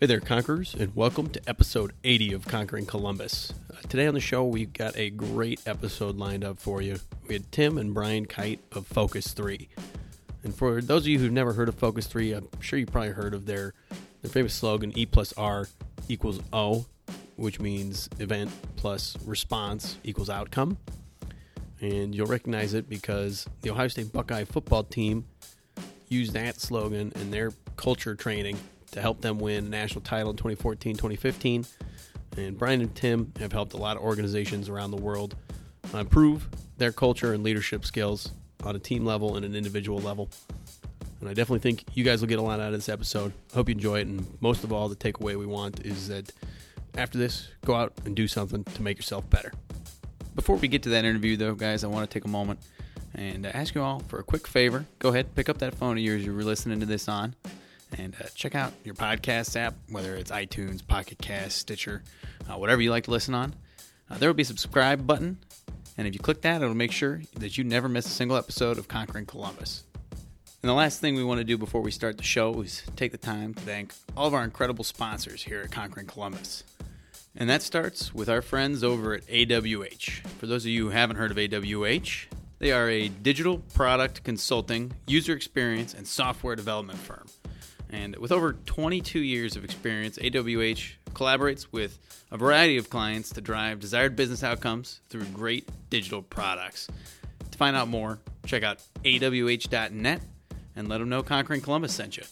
Hey there, Conquerors, and welcome to episode 80 of Conquering Columbus. Uh, today on the show, we've got a great episode lined up for you. We had Tim and Brian Kight of Focus 3. And for those of you who've never heard of Focus 3, I'm sure you've probably heard of their, their famous slogan E plus R equals O, which means event plus response equals outcome. And you'll recognize it because the Ohio State Buckeye football team used that slogan in their culture training to help them win national title in 2014 2015. And Brian and Tim have helped a lot of organizations around the world uh, improve their culture and leadership skills on a team level and an individual level. And I definitely think you guys will get a lot out of this episode. Hope you enjoy it. And most of all, the takeaway we want is that after this, go out and do something to make yourself better. Before we get to that interview, though, guys, I want to take a moment and ask you all for a quick favor. Go ahead, pick up that phone of yours you were listening to this on and uh, check out your podcast app, whether it's iTunes, Pocket Cast, Stitcher, uh, whatever you like to listen on. Uh, there will be a subscribe button, and if you click that, it'll make sure that you never miss a single episode of Conquering Columbus. And the last thing we want to do before we start the show is take the time to thank all of our incredible sponsors here at Conquering Columbus. And that starts with our friends over at AWH. For those of you who haven't heard of AWH, they are a digital product consulting, user experience, and software development firm. And with over 22 years of experience, AWH collaborates with a variety of clients to drive desired business outcomes through great digital products. To find out more, check out awh.net and let them know Conquering Columbus sent you.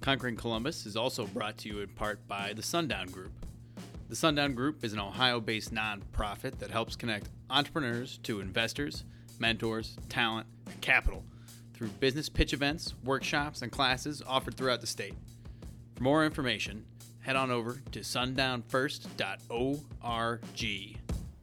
Conquering Columbus is also brought to you in part by the Sundown Group. The Sundown Group is an Ohio based nonprofit that helps connect entrepreneurs to investors, mentors, talent, and capital through business pitch events, workshops, and classes offered throughout the state. For more information, head on over to sundownfirst.org.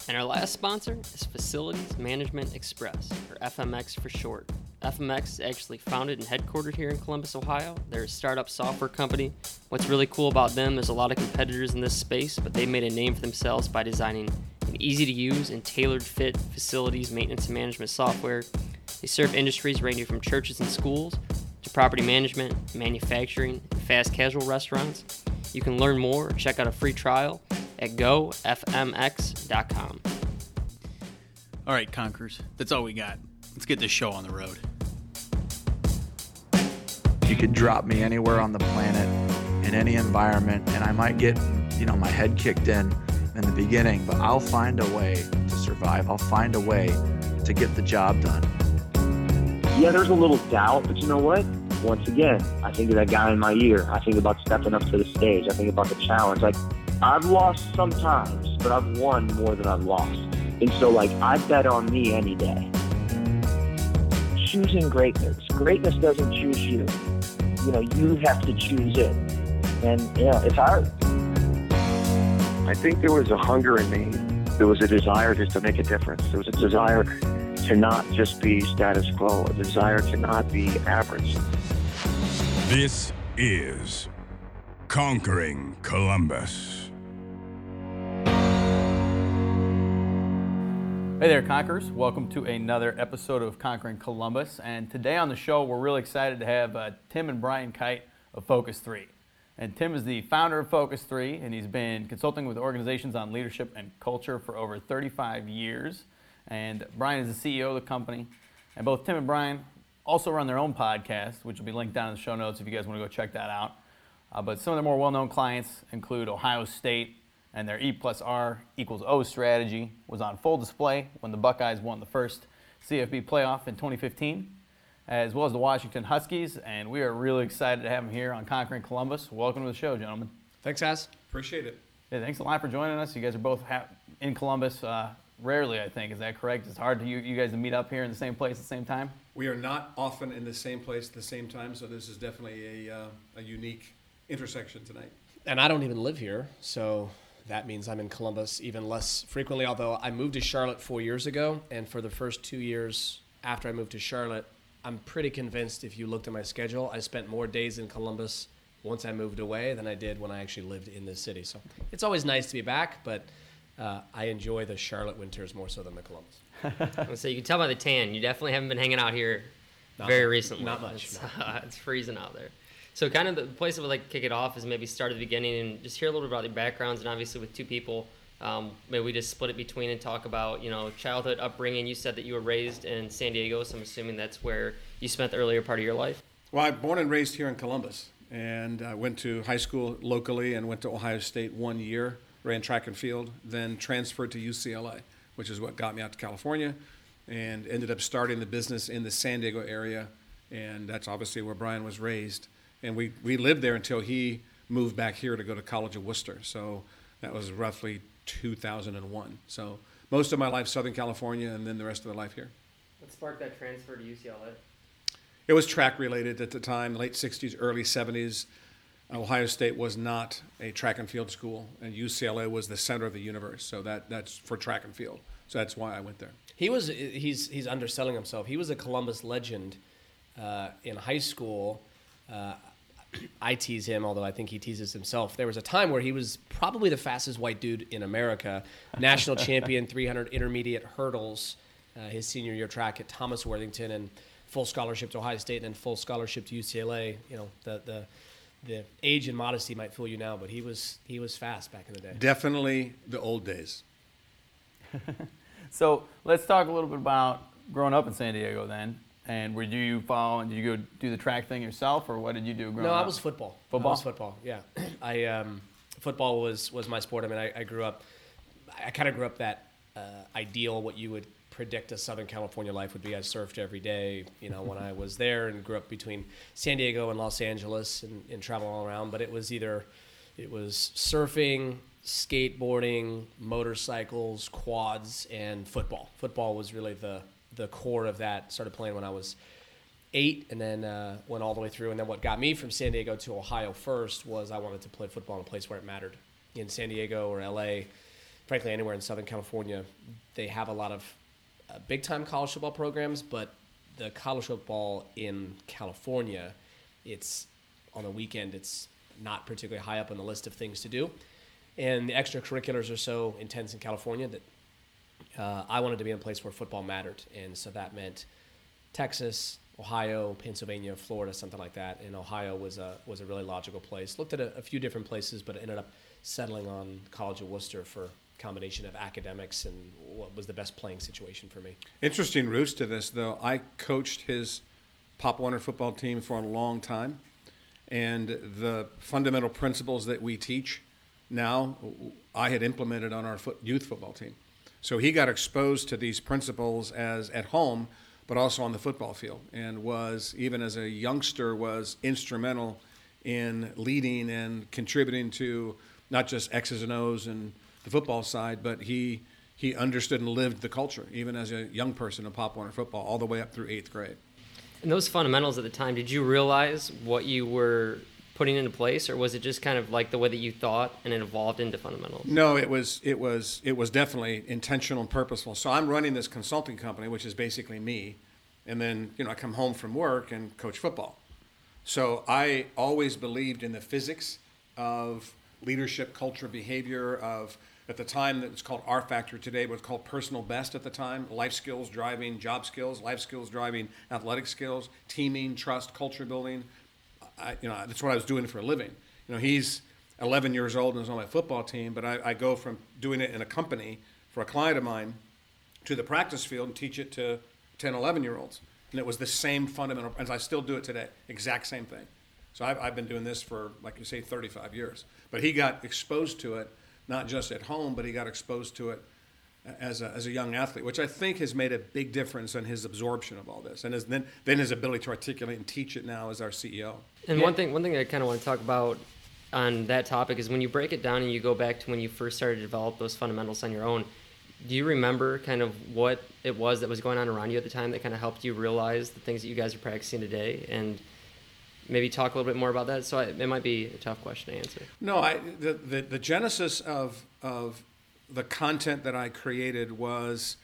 And our last sponsor is Facilities Management Express, or FMX for short. FMX is actually founded and headquartered here in Columbus, Ohio. They're a startup software company. What's really cool about them, there's a lot of competitors in this space, but they made a name for themselves by designing an easy to use and tailored fit facilities maintenance and management software they serve industries ranging from churches and schools to property management, manufacturing, and fast casual restaurants. You can learn more or check out a free trial at gofmx.com. All right, Conquerors, that's all we got. Let's get this show on the road. You could drop me anywhere on the planet in any environment, and I might get, you know, my head kicked in in the beginning, but I'll find a way to survive. I'll find a way to get the job done yeah, there's a little doubt, but you know what? Once again, I think of that guy in my ear. I think about stepping up to the stage. I think about the challenge. Like, I've lost sometimes, but I've won more than I've lost. And so, like, I bet on me any day. Choosing greatness. Greatness doesn't choose you. You know, you have to choose it. And, know, it's hard. I think there was a hunger in me. There was a desire just to make a difference. There was a desire to not just be status quo, a desire to not be average. This is Conquering Columbus. Hey there, Conquerors. Welcome to another episode of Conquering Columbus. And today on the show, we're really excited to have uh, Tim and Brian Kight of Focus 3. And Tim is the founder of Focus 3, and he's been consulting with organizations on leadership and culture for over 35 years. And Brian is the CEO of the company. And both Tim and Brian also run their own podcast, which will be linked down in the show notes if you guys want to go check that out. Uh, but some of their more well known clients include Ohio State, and their E plus R equals O strategy was on full display when the Buckeyes won the first CFB playoff in 2015, as well as the Washington Huskies. And we are really excited to have them here on Conquering Columbus. Welcome to the show, gentlemen. Thanks, Az. Appreciate it. Yeah, thanks a lot for joining us. You guys are both ha- in Columbus uh, rarely, I think. Is that correct? It's hard for you, you guys to meet up here in the same place at the same time? We are not often in the same place at the same time, so this is definitely a, uh, a unique intersection tonight. And I don't even live here, so that means I'm in Columbus even less frequently. Although I moved to Charlotte four years ago, and for the first two years after I moved to Charlotte, I'm pretty convinced if you looked at my schedule, I spent more days in Columbus once I moved away than I did when I actually lived in this city. So it's always nice to be back, but uh, I enjoy the Charlotte winters more so than the Columbus. so you can tell by the tan, you definitely haven't been hanging out here not very recently. Not much. It's, uh, it's freezing out there. So kind of the place I would like to kick it off is maybe start at the beginning and just hear a little bit about your backgrounds and obviously with two people, um, maybe we just split it between and talk about you know childhood upbringing. You said that you were raised in San Diego, so I'm assuming that's where you spent the earlier part of your life. Well, I'm born and raised here in Columbus, and I went to high school locally and went to Ohio State one year, ran track and field, then transferred to UCLA, which is what got me out to California, and ended up starting the business in the San Diego area, and that's obviously where Brian was raised. And we, we lived there until he moved back here to go to College of Wooster. So that was roughly 2001. So most of my life, Southern California, and then the rest of the life here. What sparked that transfer to UCLA? It was track related at the time, late 60s, early 70s. Ohio State was not a track and field school, and UCLA was the center of the universe. So that, that's for track and field. So that's why I went there. He was he's he's underselling himself. He was a Columbus legend uh, in high school. Uh, I tease him, although I think he teases himself. There was a time where he was probably the fastest white dude in America, national champion, 300 intermediate hurdles, uh, his senior year track at Thomas Worthington, and full scholarship to Ohio State, and then full scholarship to UCLA. You know, the the the age and modesty might fool you now, but he was he was fast back in the day. Definitely the old days. so let's talk a little bit about growing up in San Diego then. And were you follow? Did you go do the track thing yourself, or what did you do growing no, up? No, I was football. Football. I was football. Yeah, I um, football was was my sport. I mean, I, I grew up. I kind of grew up that uh, ideal what you would predict a Southern California life would be. I surfed every day, you know, when I was there, and grew up between San Diego and Los Angeles, and, and all around. But it was either it was surfing, skateboarding, motorcycles, quads, and football. Football was really the the core of that. Started playing when I was eight, and then uh, went all the way through. And then what got me from San Diego to Ohio first was I wanted to play football in a place where it mattered. In San Diego or LA, frankly, anywhere in Southern California, they have a lot of uh, big time college football programs, but the college football in California, it's on the weekend, it's not particularly high up on the list of things to do. And the extracurriculars are so intense in California that uh, I wanted to be in a place where football mattered, and so that meant Texas, Ohio, Pennsylvania, Florida, something like that. And Ohio was a was a really logical place. Looked at a, a few different places, but ended up settling on College of Wooster for combination of academics and what was the best playing situation for me. Interesting roots to this, though. I coached his Pop Warner football team for a long time, and the fundamental principles that we teach now, I had implemented on our foot, youth football team. So he got exposed to these principles as at home, but also on the football field, and was even as a youngster was instrumental in leading and contributing to not just X's and O's and the football side, but he he understood and lived the culture even as a young person in Pop Warner football, all the way up through eighth grade. And those fundamentals at the time, did you realize what you were putting into place, or was it just kind of like the way that you thought and it evolved into fundamentals? No, it was it was it was definitely intentional and purposeful. So I'm running this consulting company, which is basically me, and then you know I come home from work and coach football. So I always believed in the physics of leadership, culture, behavior of at the time that was called R Factor today, it was called personal best at the time. Life skills driving job skills, life skills driving athletic skills, teaming, trust, culture building. I, you know, that's what I was doing for a living. You know, he's 11 years old and is on my football team, but I, I go from doing it in a company for a client of mine to the practice field and teach it to 10, 11 year olds. And it was the same fundamental, and I still do it today, exact same thing. So I've, I've been doing this for, like you say, 35 years. But he got exposed to it not just at home, but he got exposed to it as a, as a young athlete, which I think has made a big difference in his absorption of all this, and his, then then his ability to articulate and teach it now as our CEO. And one thing, one thing I kind of want to talk about on that topic is when you break it down and you go back to when you first started to develop those fundamentals on your own. Do you remember kind of what it was that was going on around you at the time that kind of helped you realize the things that you guys are practicing today and maybe talk a little bit more about that. So I, it might be a tough question to answer. No, I, the, the, the genesis of, of the content that I created was,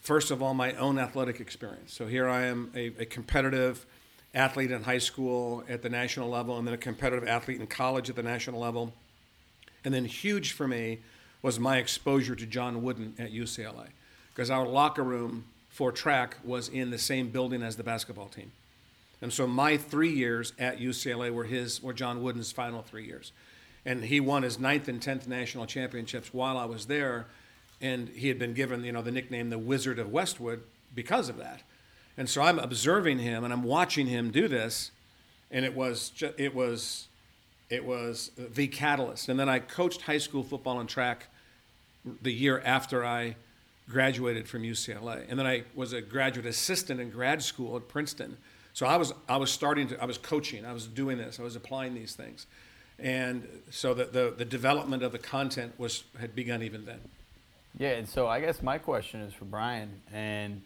first of all, my own athletic experience. So here I am, a, a competitive athlete in high school at the national level, and then a competitive athlete in college at the national level. And then huge for me was my exposure to John Wooden at UCLA, because our locker room for track was in the same building as the basketball team. And so my three years at UCLA were his, were John Wooden's final three years. And he won his ninth and tenth national championships while I was there. And he had been given, you know, the nickname the Wizard of Westwood because of that. And so I'm observing him and I'm watching him do this. And it was, ju- it was, it was the catalyst. And then I coached high school football and track the year after I graduated from UCLA, and then I was a graduate assistant in grad school at Princeton. So I was I was starting to I was coaching, I was doing this, I was applying these things, and so the the, the development of the content was had begun even then. Yeah, and so I guess my question is for Brian and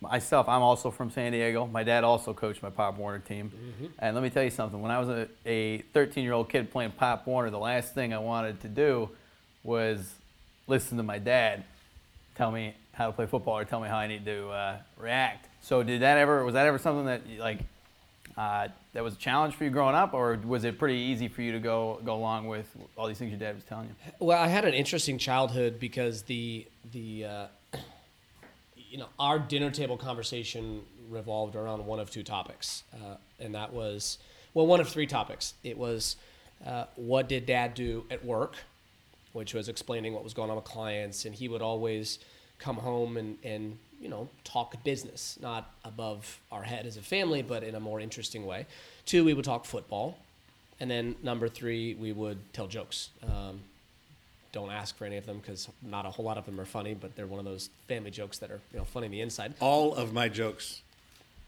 myself. I'm also from San Diego. My dad also coached my Pop Warner team. And let me tell you something. When I was a, a 13 year old kid playing Pop Warner, the last thing I wanted to do was listen to my dad tell me how to play football or tell me how I need to uh, react. So did that ever was that ever something that like uh, that was a challenge for you growing up, or was it pretty easy for you to go go along with all these things your dad was telling you? Well, I had an interesting childhood because the the uh, you know our dinner table conversation revolved around one of two topics, uh, and that was well one of three topics. It was uh, what did Dad do at work, which was explaining what was going on with clients, and he would always come home and and you know talk business, not above our head as a family, but in a more interesting way. Two, we would talk football, and then number three, we would tell jokes. Um, don't ask for any of them because not a whole lot of them are funny, but they're one of those family jokes that are you know funny on the inside. All of my jokes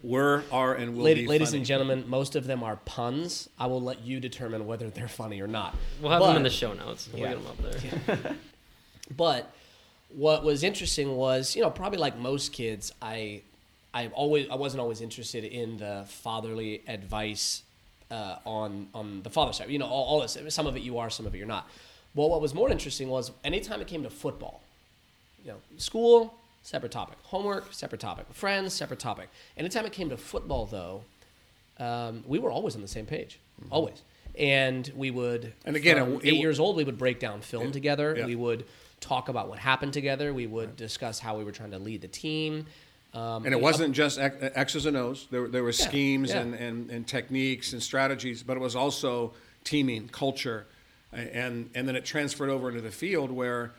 were, are, and will Lady, be ladies funny. and gentlemen, most of them are puns. I will let you determine whether they're funny or not. We'll have But- them in the show notes. We'll Yeah. get them up there. But what was interesting was, you know, probably like most kids, I, I always, I wasn't always interested in the fatherly advice uh, on on the father side. You know, all, all this. Some of it you are, some of it you're not. Well, what was more interesting was anytime it came to football, you know, school, separate topic. Homework, separate topic. Friends, separate topic. Anytime it came to football, though, um, we were always on the same page, always. And we would, Mm-hmm. And again, it- it eight years old, we would break down film together. yeah. We would talk about what happened together. We would discuss how we were trying to lead the team. Um, And it wasn't just X- X's and O's. There, were- there were Yeah, schemes yeah. And, and, and techniques and strategies, but it was also teaming, culture, and and then it transferred over into the field where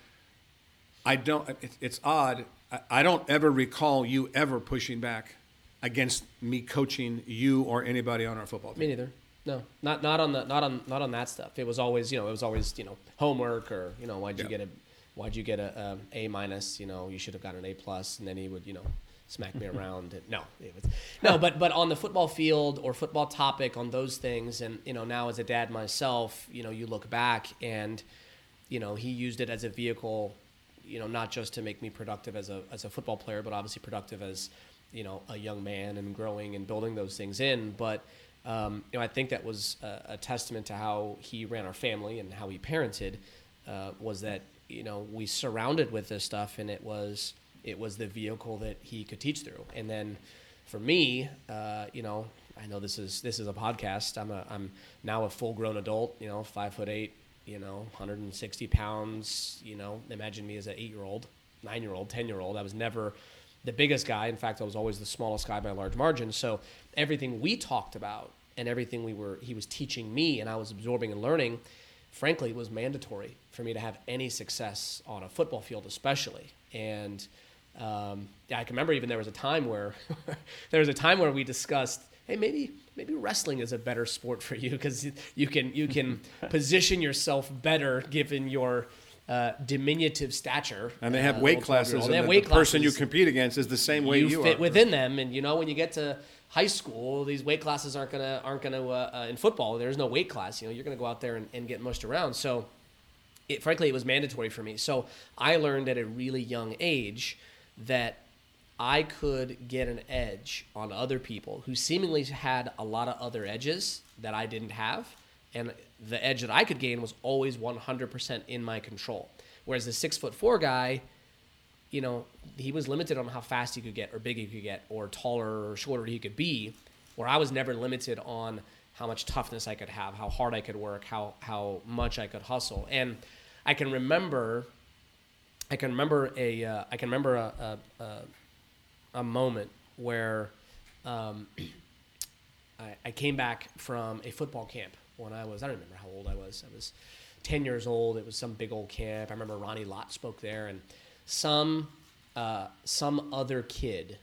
I don't. It, it's odd. I, I don't ever recall you ever pushing back against me coaching you or anybody on our football team. Me neither. No, not not on the not on not on that stuff. It was always you know it was always you know homework or you know why'd you Yeah. get a why'd you get a um, A minus you know you should have gotten an A plus. and then he would you know smack me around and, no it was no but but on the football field or football topic on those things and you know now as a dad myself you know you look back and you know he used it as a vehicle you know not just to make me productive as a as a football player but obviously productive as you know a young man and growing and building those things in but um, you know I think that was a, a testament to how he ran our family and how he parented uh, was that you know we surrounded with this stuff and it was it was the vehicle that he could teach through. And then for me uh, you know I know this is this is a podcast. I'm a I'm now a full grown adult you know five foot eight you know 160 pounds you know imagine me as an eight year old nine year old ten year old I was never the biggest guy. In fact I was always the smallest guy by a large margin. So everything we talked about and everything we were he was teaching me and I was absorbing and learning frankly it was mandatory for me to have any success on a football field especially and um, yeah, I can remember even there was a time where there was a time where we discussed, hey, maybe maybe wrestling is a better sport for you because you can you can position yourself better given your uh, diminutive stature. And they have uh, weight little 12-year-old. classes, They and have the, weight the person you compete against is the same way you, you, fit are. within them, and you know when you get to high school, these weight classes aren't gonna aren't gonna uh, uh, in football. There's no weight class. You know, you're gonna go out there and, and get mushed around. So it, frankly, it was mandatory for me. So I learned at a really young age that I could get an edge on other people who seemingly had a lot of other edges that I didn't have. And the edge that I could gain was always 100% in my control. Whereas the six foot four guy, you know, he was limited on how fast he could get, or big he could get, or taller or shorter he could be. Where I was never limited on how much toughness I could have, how hard I could work, how how much I could hustle. And I can remember, I can remember a, uh, I can remember a, a, a, a moment where um, I, I came back from a football camp when I was I don't remember how old I was. I was ten years old. It was some big old camp. I remember Ronnie Lott spoke there, and some uh, some other kid.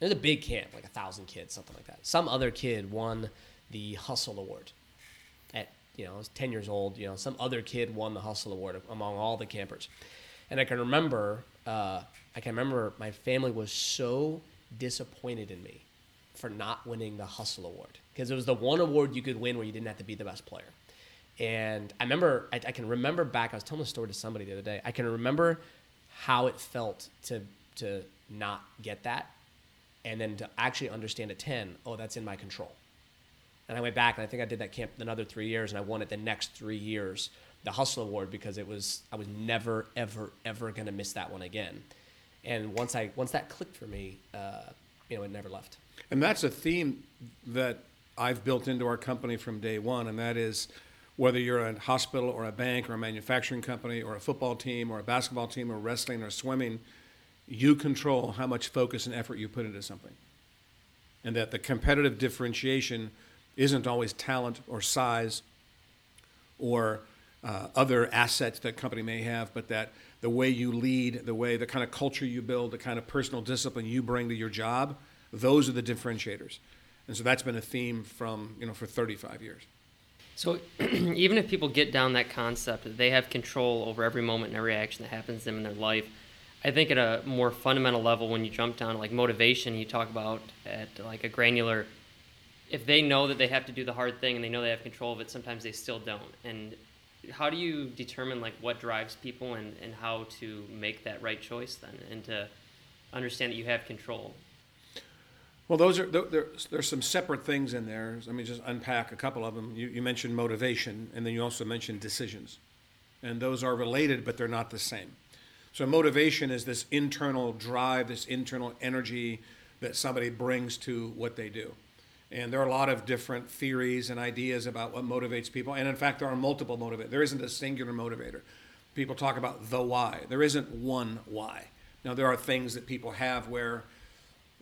It was a big camp, like a thousand kids, something like that. Some other kid won the Hustle Award at you know I was ten years old. You know, some other kid won the Hustle Award among all the campers, and I can remember. Uh, I can remember my family was so disappointed in me for not winning the Hustle Award because it was the one award you could win where you didn't have to be the best player. And I remember, I, I, can remember back. I was telling a story to somebody the other day. I can remember how it felt to to not get that, and then to actually understand at 10 oh that's in my control. And I went back, and I think I did that camp another three years, and I won it the next three years, the Hustle Award, because it was I was never, ever, ever going to miss that one again. And once I once that clicked for me, uh, you know, it never left. And that's a theme that I've built into our company from day one, and that is whether you're a hospital or a bank or a manufacturing company or a football team or a basketball team or wrestling or swimming, you control how much focus and effort you put into something. And that the competitive differentiation isn't always talent or size or uh, other assets that a company may have, but that the way you lead, the way, the kind of culture you build, the kind of personal discipline you bring to your job, those are the differentiators. And so that's been a theme from, you know, for 35 years. So even if people get down that concept that they have control over every moment and every action that happens to them in their life, I think at a more fundamental level, when you jump down like motivation, you talk about at like a granular, if they know that they have to do the hard thing and they know they have control of it, sometimes they still don't. And how do you determine like what drives people and, and how to make that right choice then and to understand that you have control? Well, those are there, there's some separate things in there. Let me just unpack a couple of them. You, you mentioned motivation, and then you also mentioned decisions, and those are related, but they're not the same. So motivation is this internal drive, this internal energy that somebody brings to what they do. And there are a lot of different theories and ideas about what motivates people. And in fact, there are multiple motivators. There isn't a singular motivator. People talk about the why. There isn't one why. Now, there are things that people have where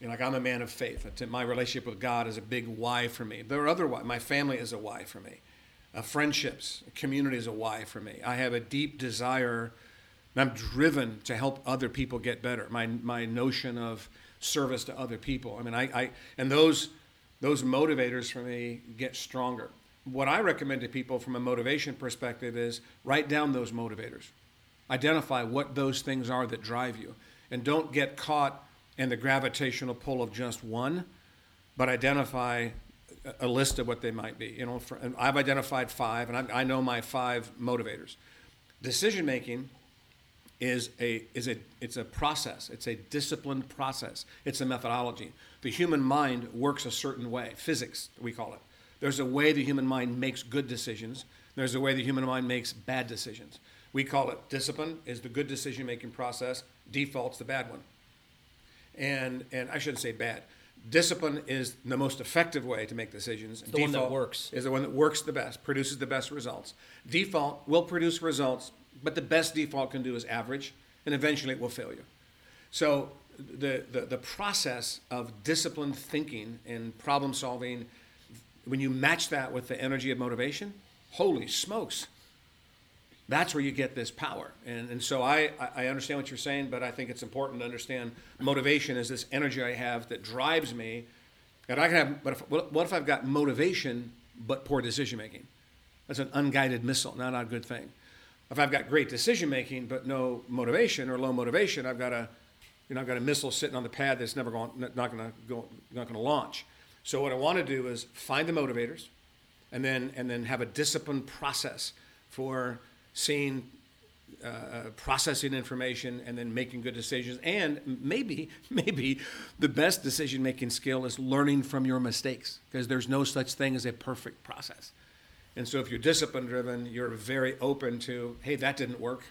you know, like I'm a man of faith. My relationship with God is a big why for me. There are other why. My family is a why for me. Uh, friendships, community is a why for me. I have a deep desire. I'm driven to help other people get better. My my notion of service to other people. I mean, I, I and those those motivators for me get stronger. What I recommend to people from a motivation perspective is write down those motivators. Identify what those things are that drive you, and don't get caught and the gravitational pull of just one, but identify a list of what they might be. You know, for, I've identified five, and I, I know my five motivators. Decision making is a is a it's a process. It's a disciplined process. It's a methodology. The human mind works a certain way. Physics, we call it. There's a way the human mind makes good decisions. There's a way the human mind makes bad decisions. We call it discipline is the good decision making process. Default's the bad one and and I shouldn't say bad. Discipline is the most effective way to make decisions. It's the Default one that works. Is the one that works the best, produces the best results. Default will produce results, but the best default can do is average, and eventually it will fail you. So the, the, the process of disciplined thinking and problem solving, when you match that with the energy of motivation, holy smokes, that's where you get this power. And, and so I, I understand what you're saying, but I think it's important to understand motivation is this energy I have that drives me. And I can have, but if, what if I've got motivation but poor decision making? That's an unguided missile, not a good thing. If I've got great decision making but no motivation or low motivation, I've got a, you know, I've got a missile sitting on the pad that's never going, not going to go, not going to launch. So what I want to do is find the motivators, and then and then have a disciplined process for seeing, uh, uh, processing information, and then making good decisions. And maybe, maybe the best decision making skill is learning from your mistakes because there's no such thing as a perfect process. And so if you're discipline driven, you're very open to, hey, that didn't work.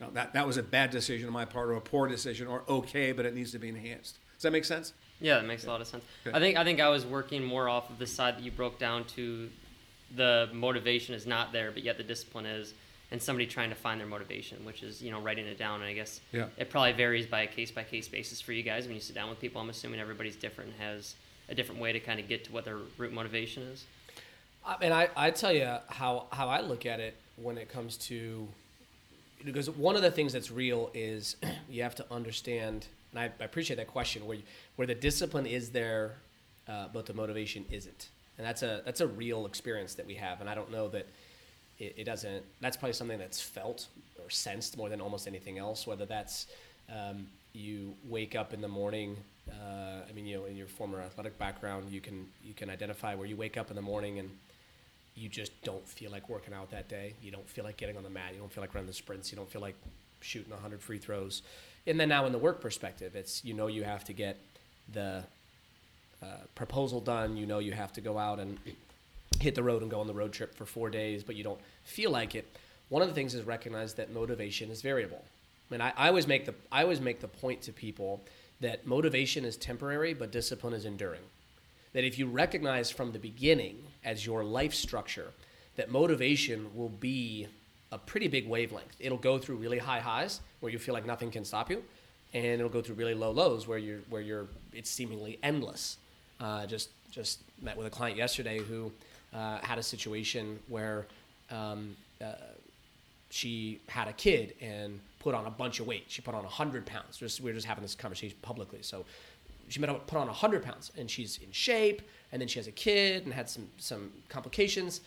No, that, that was a bad decision on my part or a poor decision or okay, but it needs to be enhanced. Does that make sense? Yeah, that makes a lot of sense. Okay. I think I think I was working more off of the side that you broke down to the motivation is not there, but yet the discipline is and somebody trying to find their motivation, which is you know writing it down. And I guess yeah. it probably varies by a case by case basis for you guys when you sit down with people. I'm assuming everybody's different and has a different way to kind of get to what their root motivation is? I mean, I, I tell you how, how I look at it when it comes to because one of the things that's real is you have to understand, and I, I appreciate that question where you, where the discipline is there, uh, but the motivation isn't, and that's a that's a real experience that we have, and I don't know that it, it doesn't. That's probably something that's felt or sensed more than almost anything else. Whether that's um, you wake up in the morning. Uh, I mean, you know, in your former athletic background, you can you can identify where you wake up in the morning and you just don't feel like working out that day. You don't feel like getting on the mat. You don't feel like running the sprints. You don't feel like shooting 100 free throws. And then now in the work perspective, it's you know you have to get the uh, proposal done. You know you have to go out and hit the road and go on the road trip for four days, but you don't feel like it. One of the things is recognize that motivation is variable. I mean, I, I always make the I always make the point to people that motivation is temporary, but discipline is enduring that if you recognize from the beginning as your life structure that motivation will be a pretty big wavelength. It'll go through really high highs where you feel like nothing can stop you, and it'll go through really low lows where you're where you're it's seemingly endless. Uh, just just met with a client yesterday who uh, had a situation where um, uh, she had a kid and put on a bunch of weight. She put on 100 pounds. We were just having this conversation publicly. So she put on 100 pounds and she's in shape and then she has a kid and had some some complications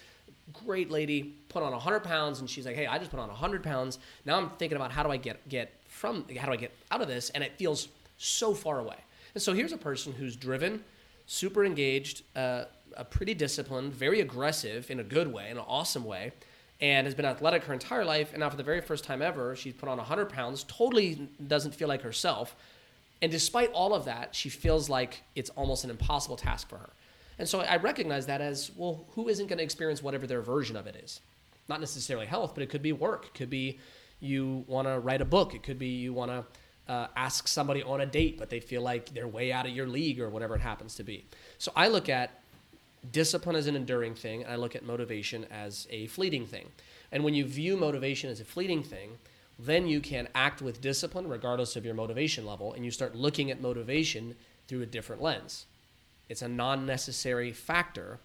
great lady put on 100 pounds and she's like hey i just put on 100 pounds now i'm thinking about how do i get get from how do i get out of this and it feels so far away and so here's a person who's driven super engaged uh, a pretty disciplined very aggressive in a good way in an awesome way and has been athletic her entire life and now for the very first time ever she's put on 100 pounds totally doesn't feel like herself and despite all of that, she feels like it's almost an impossible task for her. And so I recognize that as well, who isn't going to experience whatever their version of it is? Not necessarily health, but it could be work. It could be you want to write a book. It could be you want to uh, ask somebody on a date, but they feel like they're way out of your league or whatever it happens to be. So I look at discipline as an enduring thing, and I look at motivation as a fleeting thing. And when you view motivation as a fleeting thing, then you can act with discipline regardless of your motivation level, and you start looking at motivation through a different lens. It's a non necessary factor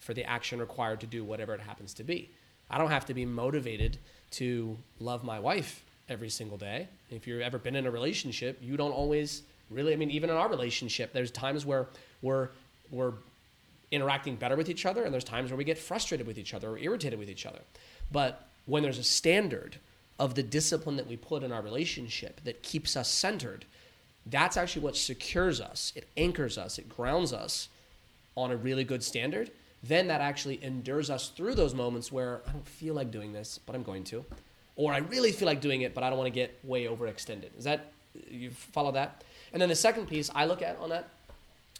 for the action required to do whatever it happens to be. I don't have to be motivated to love my wife every single day. If you've ever been in a relationship, you don't always really, I mean, even in our relationship, there's times where we're, we're interacting better with each other, and there's times where we get frustrated with each other or irritated with each other. But when there's a standard, of the discipline that we put in our relationship that keeps us centered, that's actually what secures us. It anchors us, it grounds us on a really good standard. Then that actually endures us through those moments where I don't feel like doing this, but I'm going to. Or I really feel like doing it, but I don't want to get way overextended. Is that, you follow that? And then the second piece I look at on that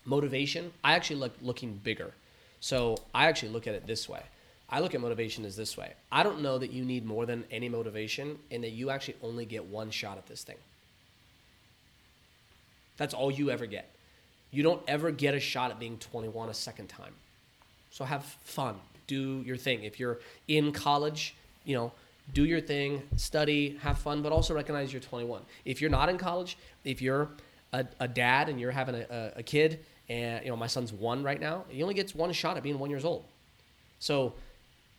motivation, I actually like looking bigger. So I actually look at it this way. I look at motivation as this way. I don't know that you need more than any motivation and that you actually only get one shot at this thing. That's all you ever get. You don't ever get a shot at being 21 a second time. So have fun. Do your thing. If you're in college, you know, do your thing, study, have fun, but also recognize you're 21. If you're not in college, if you're a, a dad and you're having a, a, kid, and you know my son's one right now, he only gets one shot at being one years old. So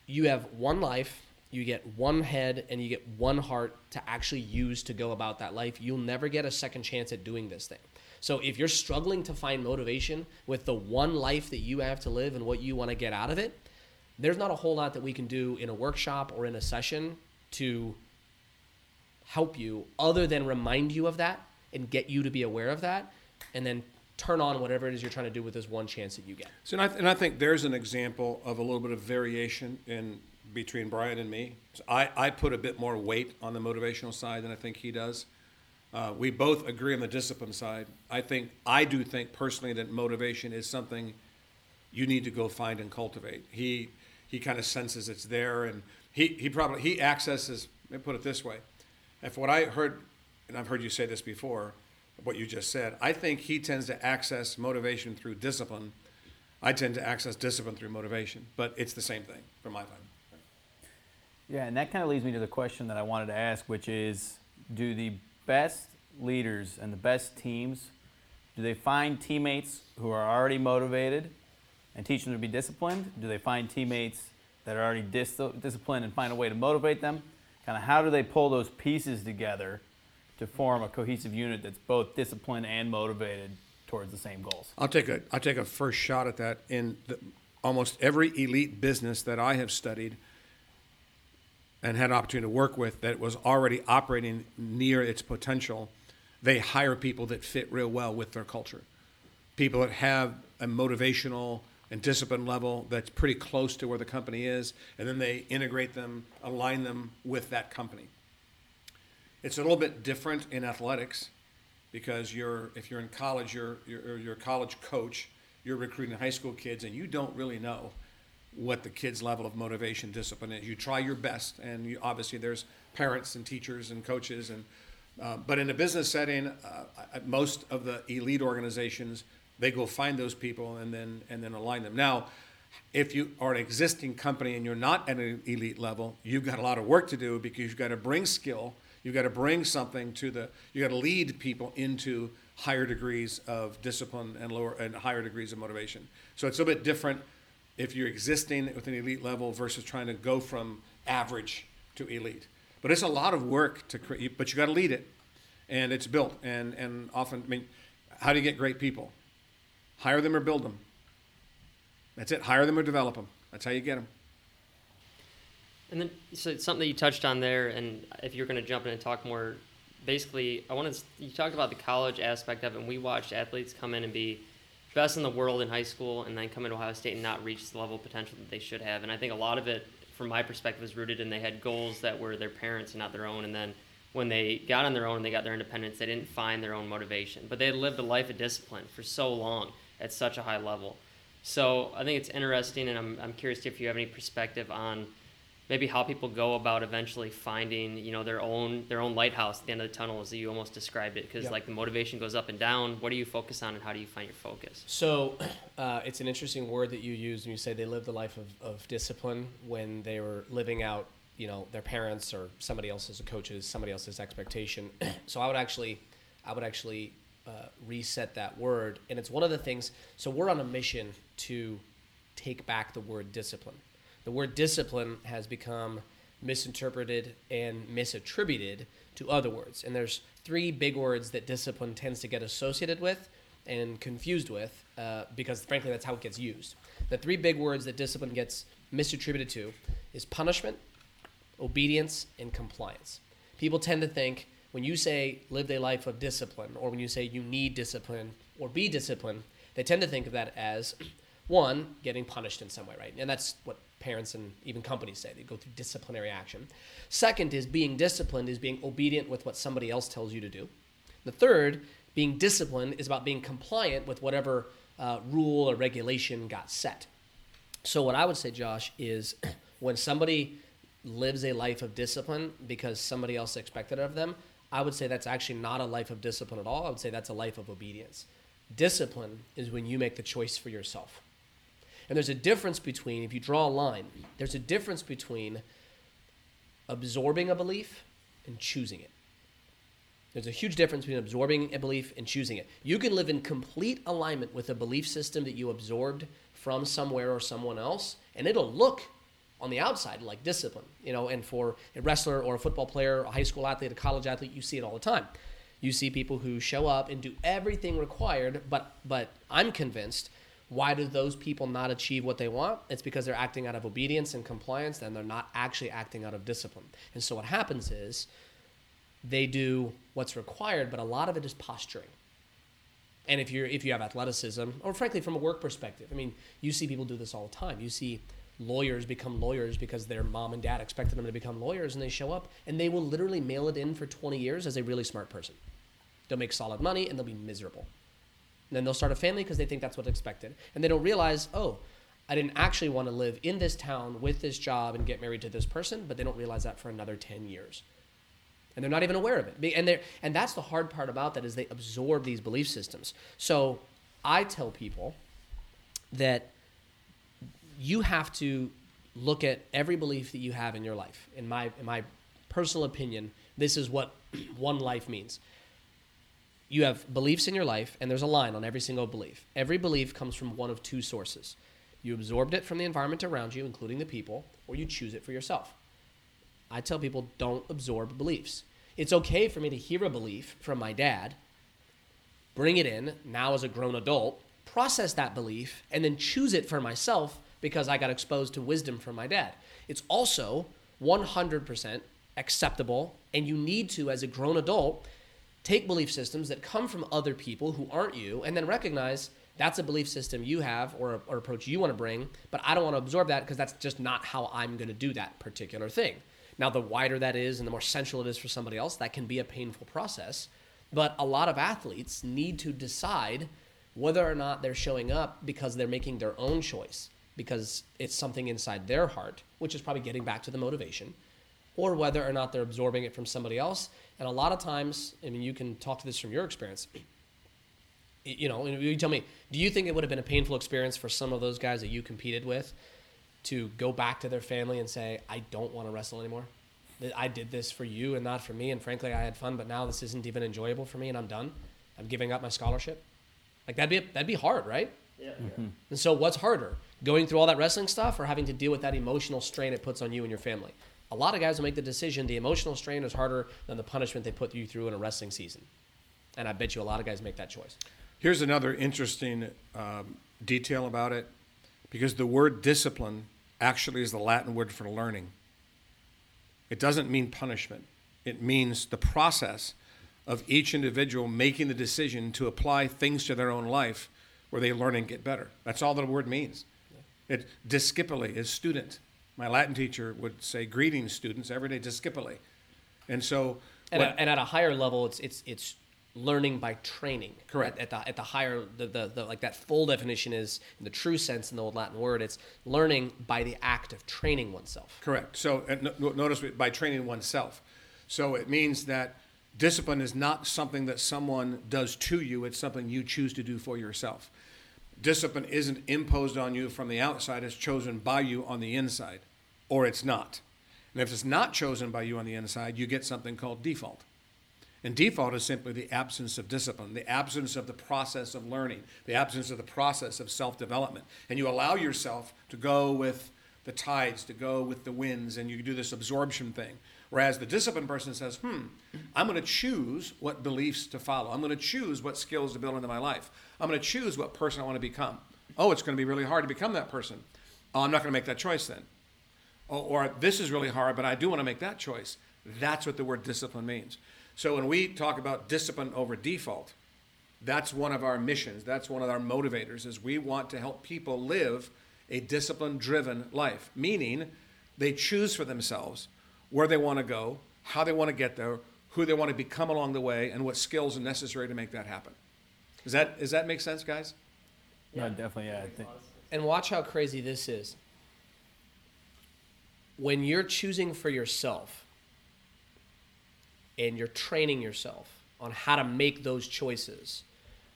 you have one life, you get one head, and you get one heart to actually use to go about that life. You'll never get a second chance at doing this thing. So if you're struggling to find motivation with the one life that you have to live and what you want to get out of it, there's not a whole lot that we can do in a workshop or in a session to help you other than remind you of that and get you to be aware of that and then turn on whatever it is you're trying to do with this one chance that you get. So, and I, th- and I think there's an example of a little bit of variation in between Brian and me. So I, I put a bit more weight on the motivational side than I think he does. Uh, we both agree on the discipline side. I think I do think personally that motivation is something you need to go find and cultivate. He he kind of senses it's there, and he he probably he accesses. Let me put it this way: if what I heard, and I've heard you say this before, what you just said. I think he tends to access motivation through discipline. I tend to access discipline through motivation, but it's the same thing from my point. Yeah, and that kind of leads me to the question that I wanted to ask, which is do the best leaders and the best teams Do they find teammates who are already motivated and teach them to be disciplined? Do they find teammates that are already dis- disciplined and find a way to motivate them? Kind of how do they pull those pieces together to form a cohesive unit that's both disciplined and motivated towards the same goals? I'll take a I'll take a first shot at that. In the, almost every elite business that I have studied and had an opportunity to work with that was already operating near its potential, they hire people that fit real well with their culture. People that have a motivational and discipline level that's pretty close to where the company is, and then they integrate them, align them with that company. It's a little bit different in athletics because you're if you're in college, you're you're, you're a college coach, you're recruiting high school kids, and you don't really know what the kids' level of motivation, discipline is. You try your best, and you, obviously there's parents and teachers and coaches, and uh, but in a business setting, uh, most of the elite organizations they go find those people and then and then align them. Now, if you are an existing company and you're not at an elite level, you've got a lot of work to do because you've got to bring skill, you've got to bring something to the, you got to lead people into higher degrees of discipline and lower and higher degrees of motivation. So it's a bit different if you're existing with an elite level versus trying to go from average to elite. But it's a lot of work to create, but you got to lead it, and it's built. And and often, I mean, how do you get great people? Hire them or build them. That's it. Hire them or develop them. That's how you get them. And then, so something you touched on there, and if you're going to jump in and talk more, basically, I want to. You talked about the college aspect of it, and we watched athletes come in and be best in the world in high school, and then come into Ohio State and not reach the level of potential that they should have. And I think a lot of it, from my perspective, is rooted in they had goals that were their parents and not their own, and then when they got on their own, and they got their independence, they didn't find their own motivation. But they had lived a life of discipline for so long at such a high level. So I think it's interesting, and I'm, I'm curious if you have any perspective on maybe how people go about eventually finding you know their own their own lighthouse at the end of the tunnel as you almost described it because Yep. like the motivation goes up and down what do you focus on and how do you find your focus So uh, it's an interesting word that you use when you say they lived a life of, of discipline when they were living out, you know, their parents or somebody else's, a coach's, somebody else's expectation. so I would actually, I would actually uh, reset that word, and it's one of the things. So we're on a mission to take back the word discipline. The word discipline has become misinterpreted and misattributed to other words. And there's three big words that discipline tends to get associated with and confused with uh, because, frankly, that's how it gets used. The three big words that discipline gets misattributed to is punishment, obedience, and compliance. People tend to think when you say live a life of discipline or when you say you need discipline or be disciplined, they tend to think of that as one, getting punished in some way, right? And that's what parents and even companies say. They go through disciplinary action. Second is being disciplined is being obedient with what somebody else tells you to do. The third, being disciplined, is about being compliant with whatever uh, rule or regulation got set. So, what I would say, Josh, is when somebody lives a life of discipline because somebody else expected it of them, I would say that's actually not a life of discipline at all. I would say that's a life of obedience. Discipline is when you make the choice for yourself. And there's a difference between, if you draw a line, there's a difference between absorbing a belief and choosing it. There's a huge difference between absorbing a belief and choosing it. You can live in complete alignment with a belief system that you absorbed from somewhere or someone else, and it'll look on the outside like discipline. You know, and for a wrestler or a football player, a high school athlete, a college athlete, you see it all the time. You see people who show up and do everything required, but but I'm convinced why do those people not achieve what they want? It's because they're acting out of obedience and compliance, and they're not actually acting out of discipline. And so what happens is they do what's required, but a lot of it is posturing. And if you're if you have athleticism, or frankly from a work perspective, I mean, you see people do this all the time. You see lawyers become lawyers because their mom and dad expected them to become lawyers, and they show up and they will literally mail it in for 20 years as a really smart person. They'll make solid money and they'll be miserable. And then they'll start a family because they think that's what's expected. And they don't realize, oh, I didn't actually want to live in this town with this job and get married to this person, but they don't realize that for another 10 years. And they're not even aware of it. And, they're, and that's the hard part about that is they absorb these belief systems. So I tell people that you have to look at every belief that you have in your life. In my, in my personal opinion, this is what one life means. You have beliefs in your life, and there's a line on every single belief. Every belief comes from one of two sources. You absorbed it from the environment around you, including the people, or you choose it for yourself. I tell people don't absorb beliefs. It's okay for me to hear a belief from my dad, bring it in now as a grown adult, process that belief, and then choose it for myself because I got exposed to wisdom from my dad. It's also 100% acceptable, and you need to, as a grown adult, take belief systems that come from other people who aren't you and then recognize that's a belief system you have or, or approach you want to bring, but I don't want to absorb that because that's just not how I'm going to do that particular thing. Now, the wider that is and the more central it is for somebody else, that can be a painful process. But a lot of athletes need to decide whether or not they're showing up because they're making their own choice, because it's something inside their heart, which is probably getting back to the motivation, or whether or not they're absorbing it from somebody else. And a lot of times, I mean, you can talk to this from your experience. You know, you tell me, do you think it would have been a painful experience for some of those guys that you competed with to go back to their family and say, I don't want to wrestle anymore? That I did this for you and not for me. And frankly, I had fun, but now this isn't even enjoyable for me and I'm done. I'm giving up my scholarship. Like that'd be, that'd be hard, right? Yeah. Mm-hmm. And so, what's harder, going through all that wrestling stuff, or having to deal with that emotional strain it puts on you and your family? A lot of guys will make the decision the emotional strain is harder than the punishment they put you through in a wrestling season, and I bet you a lot of guys make that choice. Here's another interesting um, detail about it because the word discipline actually is the Latin word for learning. It doesn't mean punishment, it means the process of each individual making the decision to apply things to their own life where they learn and get better. That's all the word means. It discipuli is student. My Latin teacher would say, "Greetings, students." Every day, discipuli. And so, And, what- at, and at a higher level, it's it's it's learning by training. Correct. At, at the at the higher the, the, the like that full definition is in the true sense in the old Latin word. It's learning by the act of training oneself. Correct. So no- notice by training oneself. So it means that discipline is not something that someone does to you, it's something you choose to do for yourself. Discipline isn't imposed on you from the outside, it's chosen by you on the inside, or it's not. And if it's not chosen by you on the inside, you get something called default. And default is simply the absence of discipline, the absence of the process of learning, the absence of the process of self development. And you allow yourself to go with the tides, to go with the winds, and you do this absorption thing. Whereas the disciplined person says, hmm, I'm going to choose what beliefs to follow. I'm going to choose what skills to build into my life. I'm going to choose what person I want to become. Oh, it's going to be really hard to become that person. Oh, I'm not going to make that choice then. Oh, or this is really hard, but I do want to make that choice. That's what the word discipline means. So when we talk about discipline over default, that's one of our missions. That's one of our motivators is we want to help people live a discipline driven life, meaning they choose for themselves where they want to go, how they want to get there, who they want to become along the way, and what skills are necessary to make that happen. Does that, does that make sense, guys? No, definitely, yeah. I think, And watch how crazy this is. When you're choosing for yourself and you're training yourself on how to make those choices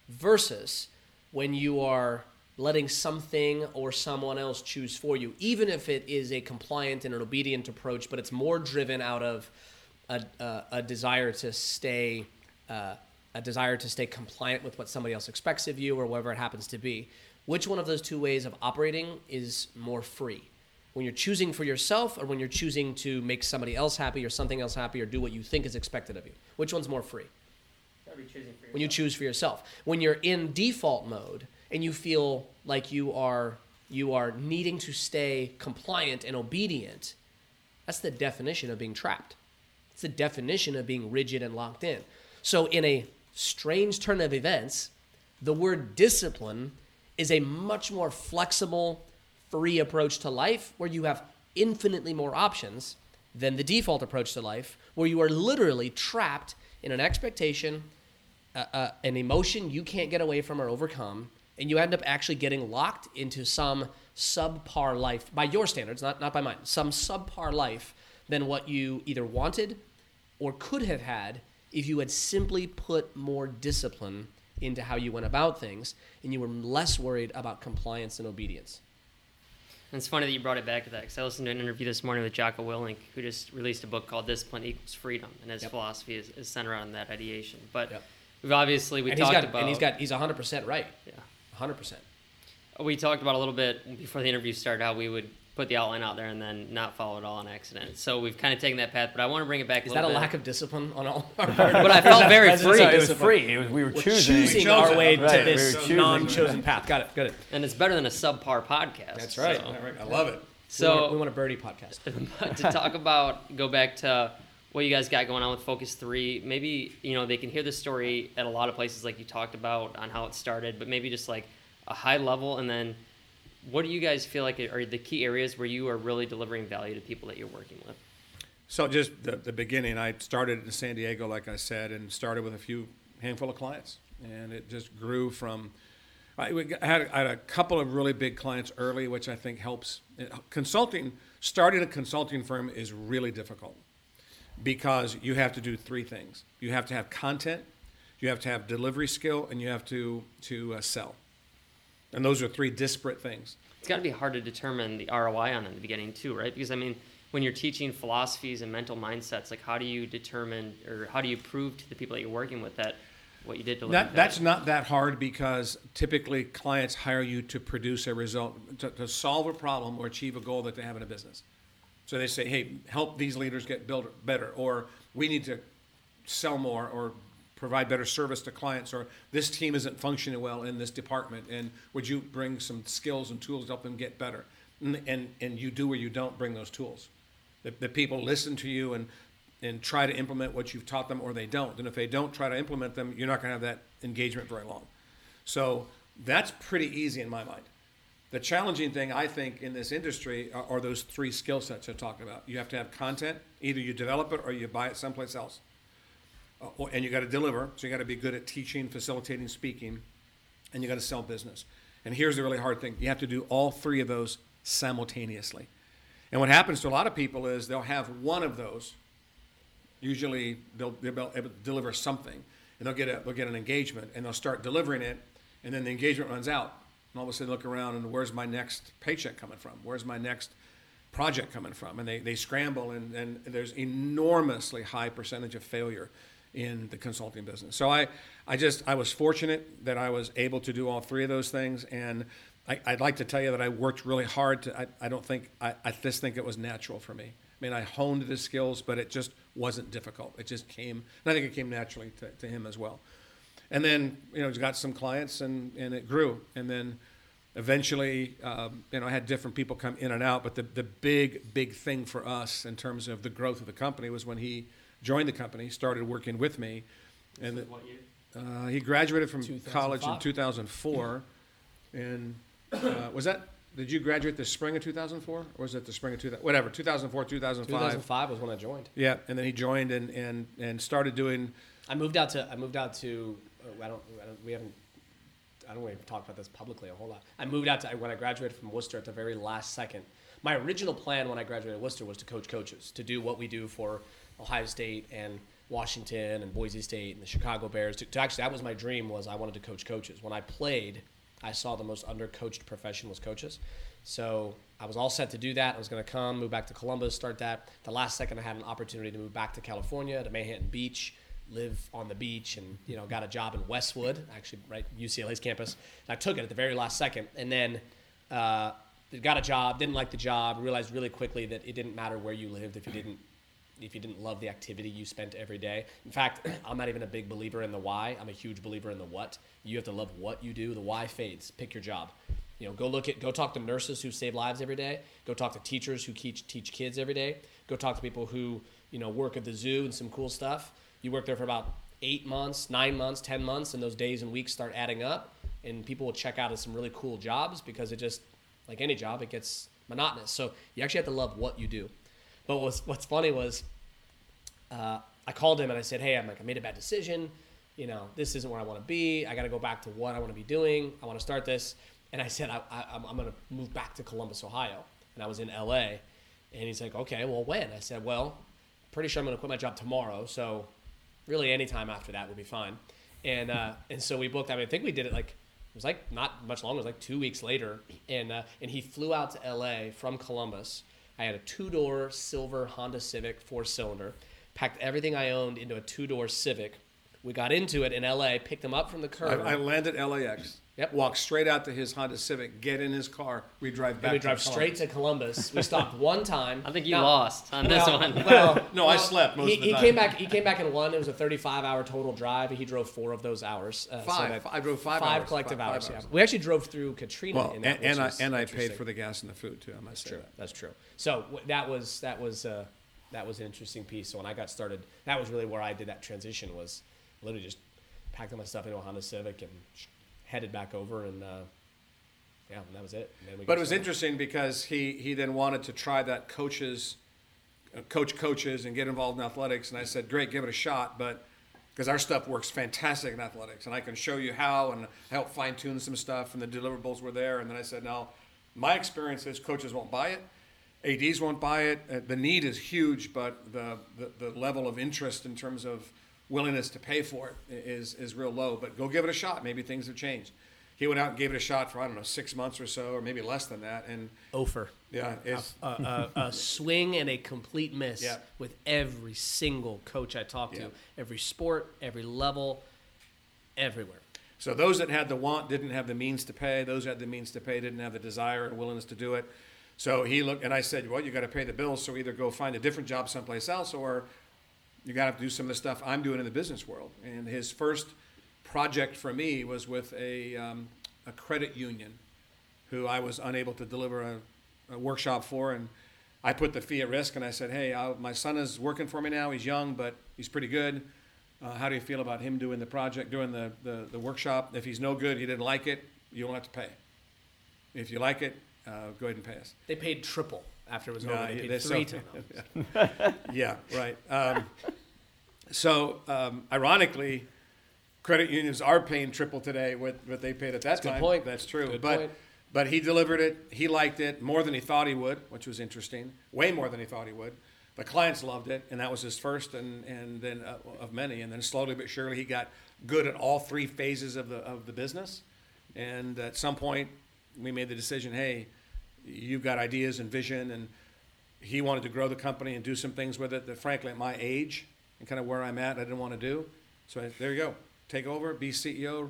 versus when you are letting something or someone else choose for you, even if it is a compliant and an obedient approach, but it's more driven out of a, a, a desire to stay uh, a desire to stay compliant with what somebody else expects of you or whatever it happens to be. Which one of those two ways of operating is more free? When you're choosing for yourself or when you're choosing to make somebody else happy or something else happy or do what you think is expected of you? Which one's more free? when you choose for yourself. When you're in default mode and you feel like you are you are needing to stay compliant and obedient, that's the definition of being trapped. It's the definition of being rigid and locked in. So in a strange turn of events, the word discipline is a much more flexible, free approach to life where you have infinitely more options than the default approach to life, where you are literally trapped in an expectation, uh, uh, an emotion you can't get away from or overcome, and you end up actually getting locked into some subpar life by your standards, not, not by mine, some subpar life than what you either wanted or could have had if you had simply put more discipline into how you went about things and you were less worried about compliance and obedience. And it's funny that you brought it back to that because I listened to an interview this morning with Jocko Willink, who just released a book called Discipline Equals Freedom, and his Yep. philosophy is, is centered around that ideation. But Yep. we've obviously we and talked got about and he's got he's 100 percent right. Yeah. 100 percent. we talked about a little bit before the interview started how we would put the outline out there and then not follow it all on accident. So we've kind of taken that path, but I want to bring it back. Is a that a little lack of discipline on all our part? But I felt very free. of it was free. It was, we were We're choosing. choosing our way Right, to this were choosing. non-chosen path. Got it. Got it. and it's better than a subpar podcast. That's right. so- I love it. we, want, So we want a birdie podcast. to talk about go back to what you guys got going on with Focus Three. Maybe you know they can hear the story at a lot of places, like you talked about on how it started, but maybe just like a high level, and then what do you guys feel like are the key areas where you are really delivering value to people that you're working with? So just the, the beginning, I started in San Diego, like I said, and started with a few handful of clients, and it just grew from. I had, I had a couple of really big clients early, which I think helps. Uh, consulting, starting a consulting firm is really difficult because you have to do three things. You have to have content, you have to have delivery skill, and you have to to uh, sell. And those are three disparate things. It's got to be hard to determine the ROI on in the beginning too, right? Because I mean, when you're teaching philosophies and mental mindsets, like how do you determine or how do you prove to the people that you're working with that what you did deliver? That, that's not that hard because typically clients hire you to produce a result, to, to solve a problem or achieve a goal that they have in a business. So they say, hey, help these leaders get built better, or we need to sell more, or provide better service to clients, or this team isn't functioning well in this department, and would you bring some skills and tools to help them get better? And, and, and you do or you don't bring those tools. The, the people listen to you and, and try to implement what you've taught them, or they don't. And if they don't try to implement them, you're not going to have that engagement very long. So that's pretty easy in my mind. The challenging thing, I think, in this industry are, are those three skill sets I talked about. You have to have content, either you develop it or you buy it someplace else. Uh, or- and you got to deliver, so you got to be good at teaching, facilitating, speaking, and you got to sell business. And here's the really hard thing you have to do all three of those simultaneously. And what happens to a lot of people is they'll have one of those. Usually, they'll, they'll deliver something, and they'll get a, they'll get an engagement, and they'll start delivering it, and then the engagement runs out, and all of a sudden look around and where's my next paycheck coming from? Where's my next project coming from? And they, they scramble, and, and there's enormously high percentage of failure in the consulting business. So I, I just I was fortunate that I was able to do all three of those things, and I, I'd like to tell you that I worked really hard. To, I, I don't think I, I just think it was natural for me. I mean, I honed the skills, but it just wasn't difficult. It just came, and I think it came naturally to, to him as well. And then, you know, got some clients, and, and it grew. And then eventually, um, you know, I had different people come in and out. But the, the big, big thing for us in terms of the growth of the company was when he joined the company, started working with me. And the- What year? uh, he graduated from college in 2005. 2004. And uh, was that, did you graduate the spring of 2004? Or was it the spring of 2000? Whatever, 2004, 2005. 2005 was when I joined. Yeah, and then he joined and, and, and started doing. I moved out to I moved out to I, don't, I don't we haven't I don't to talk about this publicly a whole lot. I moved out to when I graduated from Wooster at the very last second. My original plan when I graduated Wooster was to coach coaches, to do what we do for Ohio State and Washington and Boise State and the Chicago Bears. To, to actually, that was my dream. Was I wanted to coach coaches. When I played, I saw the most undercoached profession was coaches. So I was all set to do that. I was going to come, move back to Columbus, start that. The last second, I had an opportunity to move back to California, to Manhattan Beach, live on the beach, and you know, got a job in Westwood, actually, right UCLA's campus. And I took it at the very last second, and then uh, got a job. Didn't like the job. Realized really quickly that it didn't matter where you lived if you didn't if you didn't love the activity you spent every day. In fact, I'm not even a big believer in the why. I'm a huge believer in the what. You have to love what you do. The why fades. Pick your job. You know, go look at, go talk to nurses who save lives every day. Go talk to teachers who teach teach kids every day. Go talk to people who you know work at the zoo and some cool stuff. You work there for about eight months, nine months, ten months, and those days and weeks start adding up, and people will check out of some really cool jobs because it just like any job, it gets monotonous. So you actually have to love what you do. But what's what's funny was uh, I called him and I said, "Hey, I'm like I made a bad decision. You know, this isn't where I want to be. I got to go back to what I want to be doing. I want to start this." And I said, I, I, "I'm, I'm going to move back to Columbus, Ohio." And I was in L.A. And he's like, "Okay, well, when?" I said, "Well, pretty sure I'm going to quit my job tomorrow. So, really, any time after that would be fine." And uh, and so we booked. I mean, I think we did it like it was like not much longer. It was like two weeks later, and uh, and he flew out to L.A. from Columbus. I had a two-door silver Honda Civic four-cylinder. Packed everything I owned into a two-door Civic. We got into it in LA, picked him up from the I, curb. I landed LAX. Yep. Walk straight out to his Honda Civic, get in his car, we drive back. and we to drive straight Columbus. to Columbus. We stopped one time. I think you Now- lost on this well, one. Well, No, I slept most he, of the he time. came back. He came back in one. It was a 35-hour total drive. He drove four of those hours. Uh, Five. that- I drove five Five hours. collective Five- five hours. hours. Yeah. We actually drove through Katrina. Well, in and, that, and I and I paid for the gas and the food too. I must say True. that. That's true. So w- that was that was uh, that was an interesting piece. So when I got started, that was really where I did that transition. Was literally just packed all my stuff into a Honda Civic and sh- headed back over, and uh, yeah, and that was it. And then we But it was started. interesting because he he then wanted to try that coaches, uh, coach coaches and get involved in athletics, and I said, great, give it a shot, but because our stuff works fantastic in athletics, and I can show you how and help fine tune some stuff, and the deliverables were there, and then I said, now my experience is coaches won't buy it. ADs won't buy it. Uh, the need is huge, but the, the, the level of interest in terms of willingness to pay for it is is, real low. But go give it a shot. Maybe things have changed. He went out and gave it a shot for, I don't know, six months or so, or maybe less than that. And Ofer. yeah, it's, a, a, a swing and a complete miss Yeah. with every single coach I talked to, every sport, every level, everywhere. So those that had the want didn't have the means to pay. Those who had the means to pay didn't have the desire and willingness to do it. So he looked, and I said, "Well, you got to pay the bills. So either go find a different job someplace else, or you got to do some of the stuff I'm doing in the business world." And his first project for me was with a um, a credit union, who I was unable to deliver a, a workshop for, and I put the fee at risk. And I said, "Hey, i my son is working for me now. He's young, but he's pretty good." Uh, how do you feel about him doing the project, doing the, the, the workshop? If he's no good, he didn't like it, you don't have to pay. If you like it, uh, go ahead and pay us. They paid triple after it was No, over. They yeah, paid three so- times. Yeah, right. Um, so, um, ironically, credit unions are paying triple today what, what they paid at that good time. point. That's true. Good but point. but he delivered it. He liked it more than he thought he would, which was interesting. Way more than he thought he would. The clients loved it, and that was his first, and and then uh, of many. And then slowly but surely, he got good at all three phases of the of the business. And at some point, we made the decision: Hey, you've got ideas and vision, and he wanted to grow the company and do some things with it that, frankly, at my age and kind of where I'm at, I didn't want to do. So I, there you go. Take over, be CEO,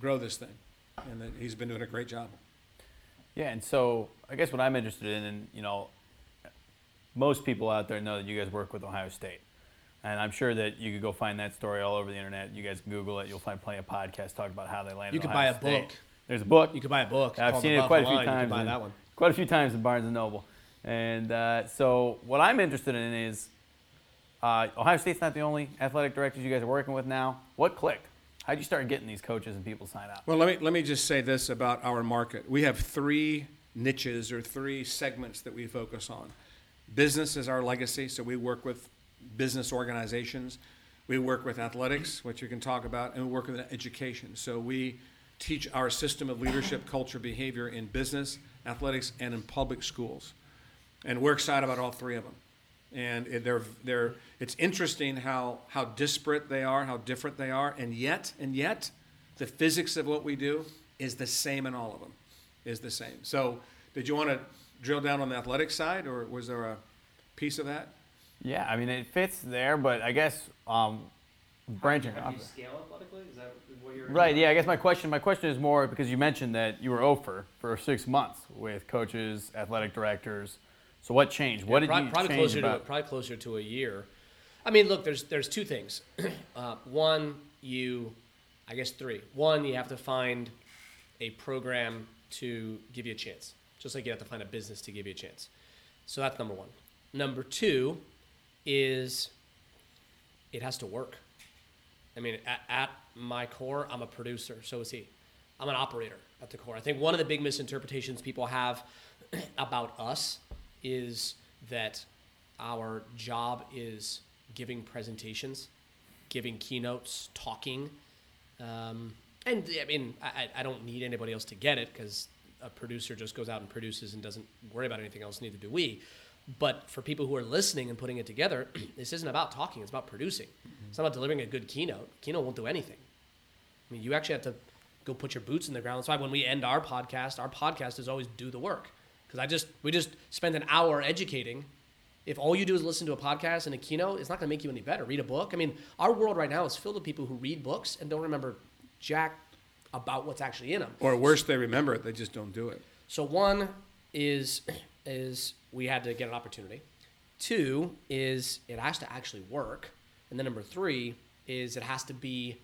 grow this thing. And he's been doing a great job. Yeah, and so I guess what I'm interested in, and you know, most people out there know that you guys work with Ohio State, and I'm sure that you could go find that story all over the internet. You guys can Google it; you'll find plenty of podcasts talking about how they landed. You could Ohio buy a State. book. There's a book. You could buy a book. I've seen it quite a few Line. You times. buy in- that one. Quite a few times in Barnes and Noble, and uh, so what I'm interested in is uh, Ohio State's not the only athletic directors you guys are working with now. What clicked? How'd you start getting these coaches and people sign up? Well, let me, let me just say this about our market. We have three niches or three segments that we focus on. Business is our legacy, so we work with business organizations. We work with athletics, which you can talk about, and we work with education. So we teach our system of leadership, culture, behavior in business, athletics, and in public schools. And we're excited about all three of them. And they're, they're, it's interesting how, how disparate they are, how different they are, and yet, and yet, the physics of what we do is the same in all of them, is the same. So, did you want to drill down on the athletic side, or was there a piece of that? Yeah, I mean it fits there, but I guess um, branching off. do you scale athletically? Is that Right. Yeah. I guess my question. My question is more because you mentioned that you were over for six months with coaches, athletic directors. So what changed? What did probably, you probably closer about? to probably closer to a year. I mean, look, there's there's two things. uh, one, you, I guess three. One, you have to find a program to give you a chance, just like you have to find a business to give you a chance. So that's number one. Number two is it has to work. I mean, at, at my core, I'm a producer. So is he. I'm an operator at the core. I think one of the big misinterpretations people have about us is that our job is giving presentations, giving keynotes, talking. Um, and I mean, I, I don't need anybody else to get it because a producer just goes out and produces and doesn't worry about anything else. Neither do we. But for people who are listening and putting it together, this isn't about talking. It's about producing. It's not about delivering a good keynote. Keynote won't do anything. I mean, you actually have to go put your boots in the ground. That's why when we end our podcast, our podcast is always do the work. Because I just we just spend an hour educating, If all you do is listen to a podcast and a keynote, it's not going to make you any better. Read a book. I mean, our world right now is filled with people who read books and don't remember jack about what's actually in them. Or worse, they remember it, they just don't do it. So one is is we had to get an opportunity. Two is it has to actually work, and then number three is it has to be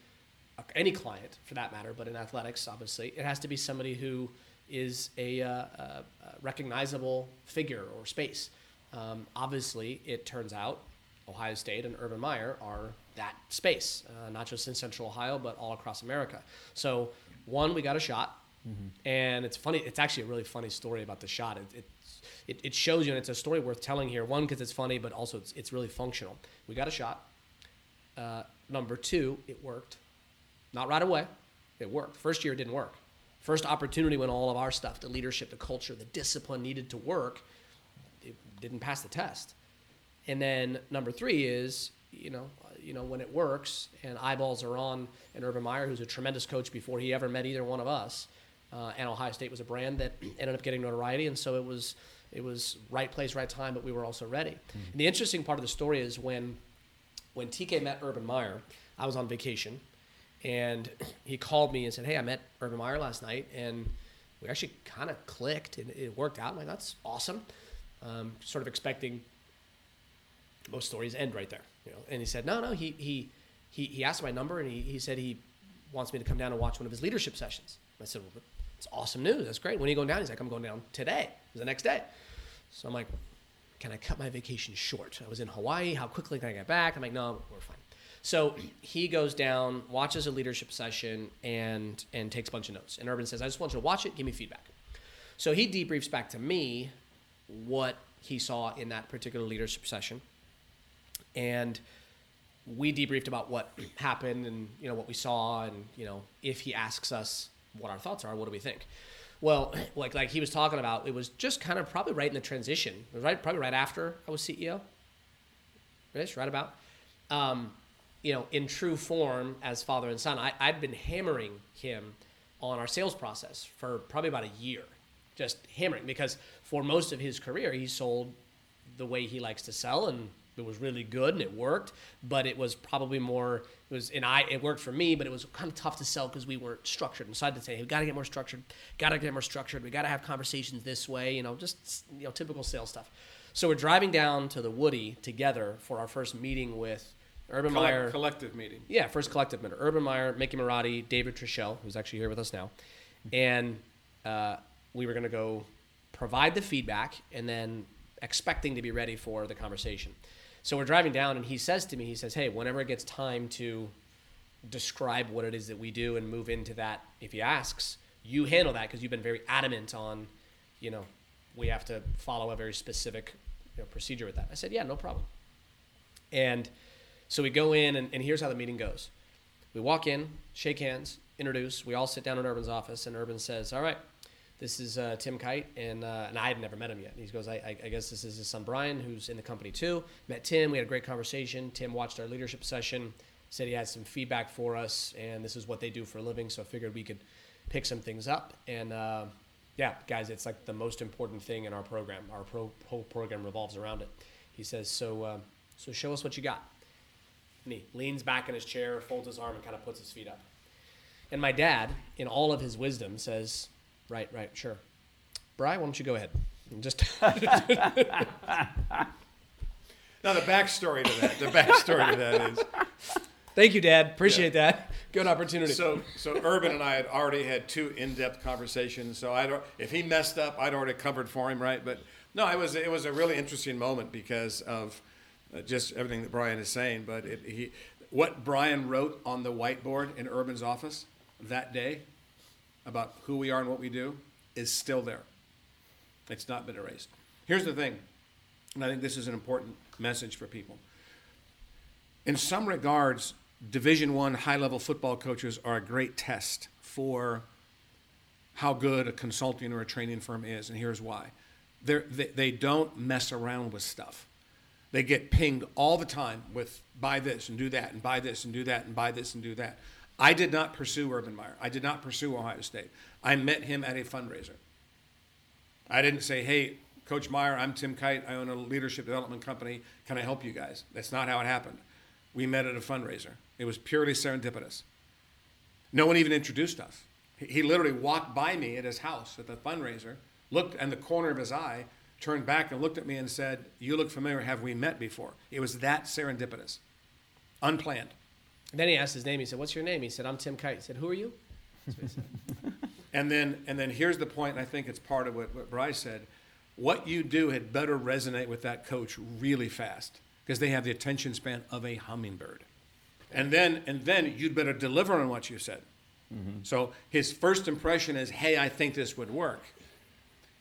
any client for that matter, but in athletics, obviously, it has to be somebody who is a, uh, a recognizable figure or space. Um, obviously, it turns out Ohio State and Urban Meyer are that space, uh, not just in Central Ohio, but all across America. So, one, we got a shot, and it's funny. It's actually a really funny story about the shot. It, it, it, it shows you, and it's a story worth telling here. One, because it's funny, but also it's, it's really functional. We got a shot. Uh, number two, it worked. Not right away. It worked. First year, it didn't work. First opportunity when all of our stuff, the leadership, the culture, the discipline needed to work, it didn't pass the test. And then number three is, you know, you know when it works and eyeballs are on and Urban Meyer, who's a tremendous coach before he ever met either one of us, uh, and Ohio State was a brand that ended up getting notoriety, and so it was it was right place, right time, but we were also ready. And the interesting part of the story is when when TK met Urban Meyer, I was on vacation, and he called me and said, "Hey, I met Urban Meyer last night, and we actually kind of clicked, and it worked out." I'm like, "That's awesome." Um, sort of expecting most stories end right there, you know. And he said, "No, no." He he he, he asked my number, and he, he said he wants me to come down and watch one of his leadership sessions. I said, "Well, it's awesome news. That's great. When are you going down?" He's like, "I'm going down today." It was the next day. So I'm like, "Can I cut my vacation short?" I was in Hawaii. How quickly can I get back? I'm like, "No, we're fine." So he goes down, watches a leadership session, and and takes a bunch of notes. And Urban says, "I just want you to watch it. Give me feedback." So he debriefs back to me what he saw in that particular leadership session, and we debriefed about what happened and you know what we saw, and you know if he asks us what our thoughts are, what do we think? Well, like like he was talking about, it was just kind of probably right in the transition, right probably right after I was CEO, right about. Um, you know, in true form as father and son, I, I'd been hammering him on our sales process for probably about a year, just hammering because for most of his career, he sold the way he likes to sell and it was really good and it worked, but it was probably more it was and I it worked for me, but it was kind of tough to sell because we weren't structured. And so I had to say, we got to get more structured, got to get more structured. We got to have conversations this way, you know, just you know typical sales stuff. So we're driving down to the Woody together for our first meeting with Urban Collect- Meyer collective meeting. yeah, first collective meeting. Urban Meyer, Mickey Marotti, David Trishell, who's actually here with us now, and uh, we were going to go provide the feedback and then expecting to be ready for the conversation. So we're driving down, and he says to me, he says, "Hey, whenever it gets time to describe what it is that we do and move into that, if he asks, you handle that because you've been very adamant on, you know, we have to follow a very specific you know, procedure with that." I said, "Yeah, no problem." And so we go in, and, and here's how the meeting goes. We walk in, shake hands, introduce. We all sit down in Urban's office, and Urban says, "All right, this is uh, Tim Kight," and uh, and I had never met him yet. And he goes, I, I, "I guess this is his son Brian, who's in the company too." Met Tim. We had a great conversation. Tim watched our leadership session. Said he had some feedback for us, and this is what they do for a living. So I figured we could pick some things up. And uh, yeah, guys, it's like the most important thing in our program. Our pro, whole program revolves around it. He says, "So uh, so show us what you got." And he leans back in his chair, folds his arm, and kind of puts his feet up. And my dad, in all of his wisdom, says, Right, right, sure. Bry, why don't you go ahead? And just Now the backstory to that, the backstory to that is Thank you, Dad. Appreciate that. Good opportunity. So, so Urban and I had already had two in-depth conversations. So I, if he messed up, I'd already covered for him, right? But no, it was it was a really interesting moment because of Uh, just everything that Brian is saying. But it, he, what Brian wrote on the whiteboard in Urban's office that day about who we are and what we do is still there. It's not been erased. Here's the thing, and I think this is an important message for people. In some regards, Division One high-level football coaches are a great test for how good a consulting or a training firm is, and here's why: They're, they they don't mess around with stuff. They get pinged all the time with buy this and do that and buy this and do that and buy this and do that. I did not pursue Urban Meyer. I did not pursue Ohio State. I met him at a fundraiser. I didn't say, "Hey, Coach Meyer, I'm Tim Kight. I own a leadership development company. Can I help you guys? That's not how it happened. We met at a fundraiser. It was purely serendipitous. No one even introduced us. He- literally walked by me at his house at the fundraiser, looked in the corner of his eye, turned back and looked at me and said, You look familiar. Have we met before? It was that serendipitous, unplanned. And then he asked his name. He said, "What's your name?" He said, "I'm Tim Kight." He said, "Who are you?" And then, and then here's the point, and I think it's part of what, what Bryce said. What you do had better resonate with that coach really fast because they have the attention span of a hummingbird. And then, and then you'd better deliver on what you said. Mm-hmm. So his first impression is, "Hey, I think this would work."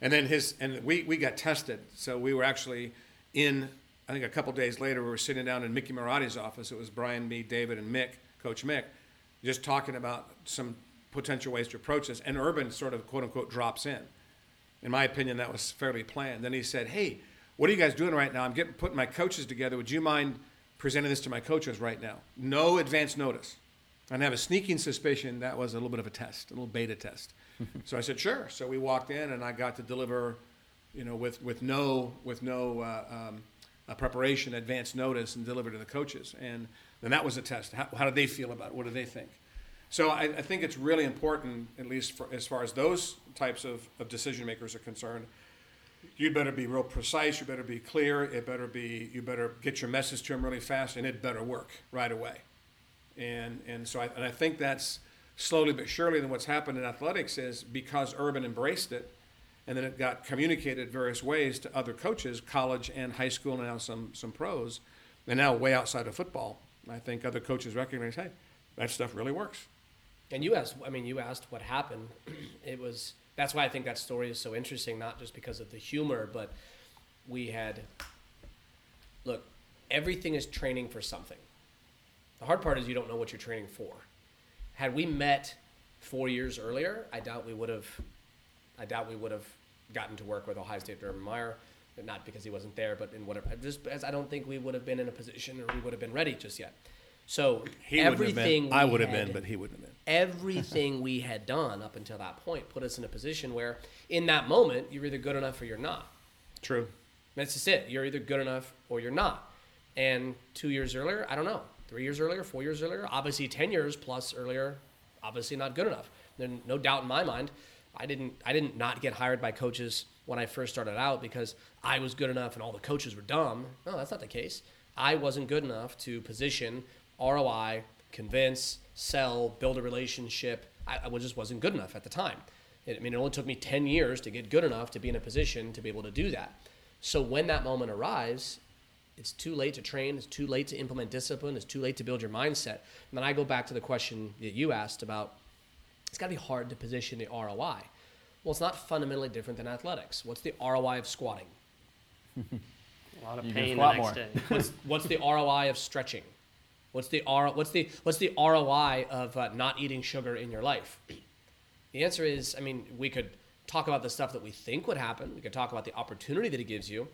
And then his, and we, we got tested. So we were actually in, I think a couple days later, we were sitting down in Mickey Marotti's office. It was Brian, me, David, and Mick, Coach Mick, just talking about some potential ways to approach this. And Urban sort of quote unquote drops in. In my opinion, that was fairly planned. Then he said, Hey, what are you guys doing right now? I'm getting putting my coaches together. Would you mind presenting this to my coaches right now? No advance notice. And I have a sneaking suspicion that was a little bit of a test, a little beta test. So I said, sure. So we walked in, and I got to deliver, you know, with with no with no uh, um, uh, preparation, advance notice, and deliver to the coaches. And then that was a test. How, how did they feel about it? What do they think? So I, I think it's really important, at least for, as far as those types of, of decision makers are concerned. You better be real precise. You better be clear. It better be. You better get your message to them really fast, and it better work right away. And and so I, and I think that's slowly but surely. Then what's happened in athletics is because Urban embraced it, and then it got communicated various ways to other coaches, college and high school, and now some some pros, and now way outside of football. I think other coaches recognize, hey, that stuff really works. And you asked, I mean, you asked what happened. It was, that's why I think that story is so interesting, not just because of the humor, but we had, look, everything is training for something. The hard part is you don't know what you're training for. Had we met four years earlier, I doubt we would have, I doubt we would have gotten to work with Ohio State Urban Meyer. Not because he wasn't there, but in whatever, just as I don't think we would have been in a position or we would have been ready just yet. So He everything been. I would have been, but he wouldn't have been. everything we had done up until that point put us in a position where, in that moment, you're either good enough or you're not. True. That's just it. You're either good enough or you're not. And two years earlier, I don't know. Three years earlier, four years earlier, obviously 10 years plus earlier, obviously not good enough. Then no doubt in my mind, I didn't I didn't not get hired by coaches when I first started out because I was good enough and all the coaches were dumb. No, that's not the case. I wasn't good enough to position ROI, convince, sell, build a relationship. I, I just wasn't good enough at the time. It, I mean, it only took me 10 years to get good enough to be in a position to be able to do that. So when that moment arrives, it's too late to train. It's too late to implement discipline. It's too late to build your mindset. And then I go back to the question that you asked about it's got to be hard to position the ROI. Well, it's not fundamentally different than athletics. What's the ROI of squatting? A lot of You pain the squat next more. day. What's, what's the ROI of stretching? What's the R, what's the what's the ROI of uh, not eating sugar in your life? The answer is, I mean, we could talk about the stuff that we think would happen. We could talk about the opportunity that it gives you,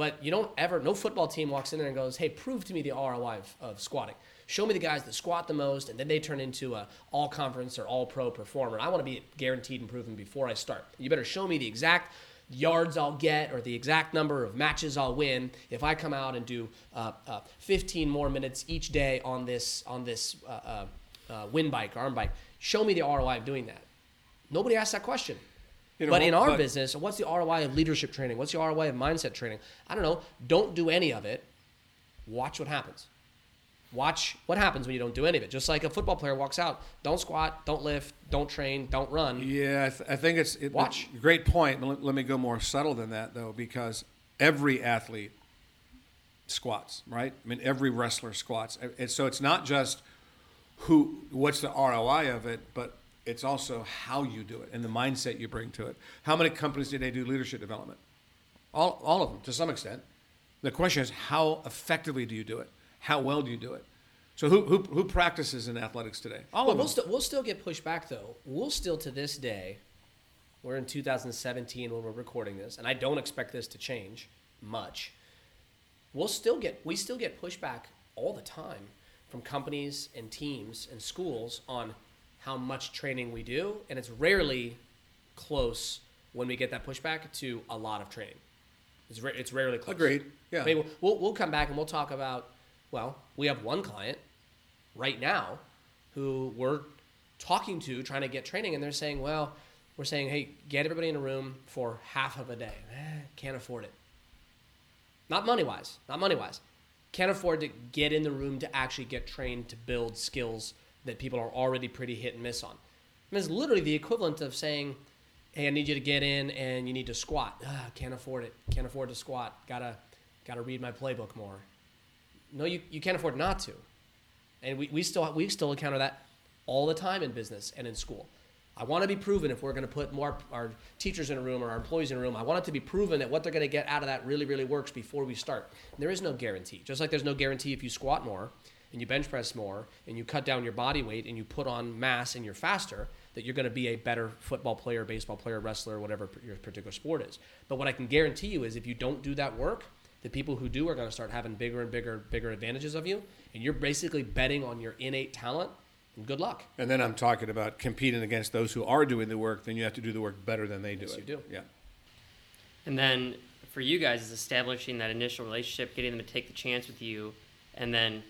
but you don't ever. No football team walks in there and goes, "Hey, prove to me the ROI of, of squatting. Show me the guys that squat the most, and then they turn into a all conference or all pro performer. I want to be guaranteed and proven before I start. You better show me the exact yards I'll get or the exact number of matches I'll win if I come out and do uh, uh, 15 more minutes each day on this on this uh, uh, uh, wind bike, arm bike. Show me the ROI of doing that. Nobody asks that question. You know, but in our but- business, what's the ROI of leadership training? What's the ROI of mindset training? I don't know. Don't do any of it. Watch what happens. Watch what happens when you don't do any of it. Just like a football player walks out, don't squat, don't lift, don't train, don't run. Yeah, I, th- I think it's it, Watch. Great point. Let, let me go more subtle than that though, because every athlete squats, right? I mean, every wrestler squats. And so it's not just who, what's the ROI of it, but it's also how you do it and the mindset you bring to it. How many companies do they do leadership development? All, all of them to some extent. The question is, how effectively do you do it? How well do you do it? So who, who, who practices in athletics today? All Well, of them. we'll, still we'll still get pushed back though. We'll still to this day, we're in 2017 when we're recording this, and I don't expect this to change much. We'll still get we still get pushback all the time from companies and teams and schools on how much training we do, and it's rarely close when we get that pushback to a lot of training. It's, ra- it's rarely close. Agreed. Yeah. I mean, we'll, we'll come back and we'll talk about, well, we have one client right now who we're talking to trying to get training, and they're saying, well, we're saying, hey, get everybody in a room for half of a day. Eh, can't afford it. Not money wise, not money wise. Can't afford to get in the room to actually get trained to build skills that people are already pretty hit and miss on. It's literally the equivalent of saying, hey, I need you to get in and you need to squat. Ah, can't afford it. Can't afford to squat. Gotta, gotta read my playbook more. No, you, you can't afford not to. And we, we still we still encounter that all the time in business and in school. I want to be proven if we're going to put more our teachers in a room or our employees in a room. I want it to be proven that what they're going to get out of that really really works before we start. And there is no guarantee. Just like there's no guarantee if you squat more and you bench press more and you cut down your body weight and you put on mass and you're faster that you're going to be a better football player, baseball player, wrestler, whatever your particular sport is. But what I can guarantee you is if you don't do that work, the people who do are going to start having bigger and bigger bigger advantages of you and you're basically betting on your innate talent and good luck And then I'm talking about competing against those who are doing the work. Then you have to do the work better than they do Yes, it. you do. Yeah. And then for you guys is establishing that initial relationship, getting them to take the chance with you, and then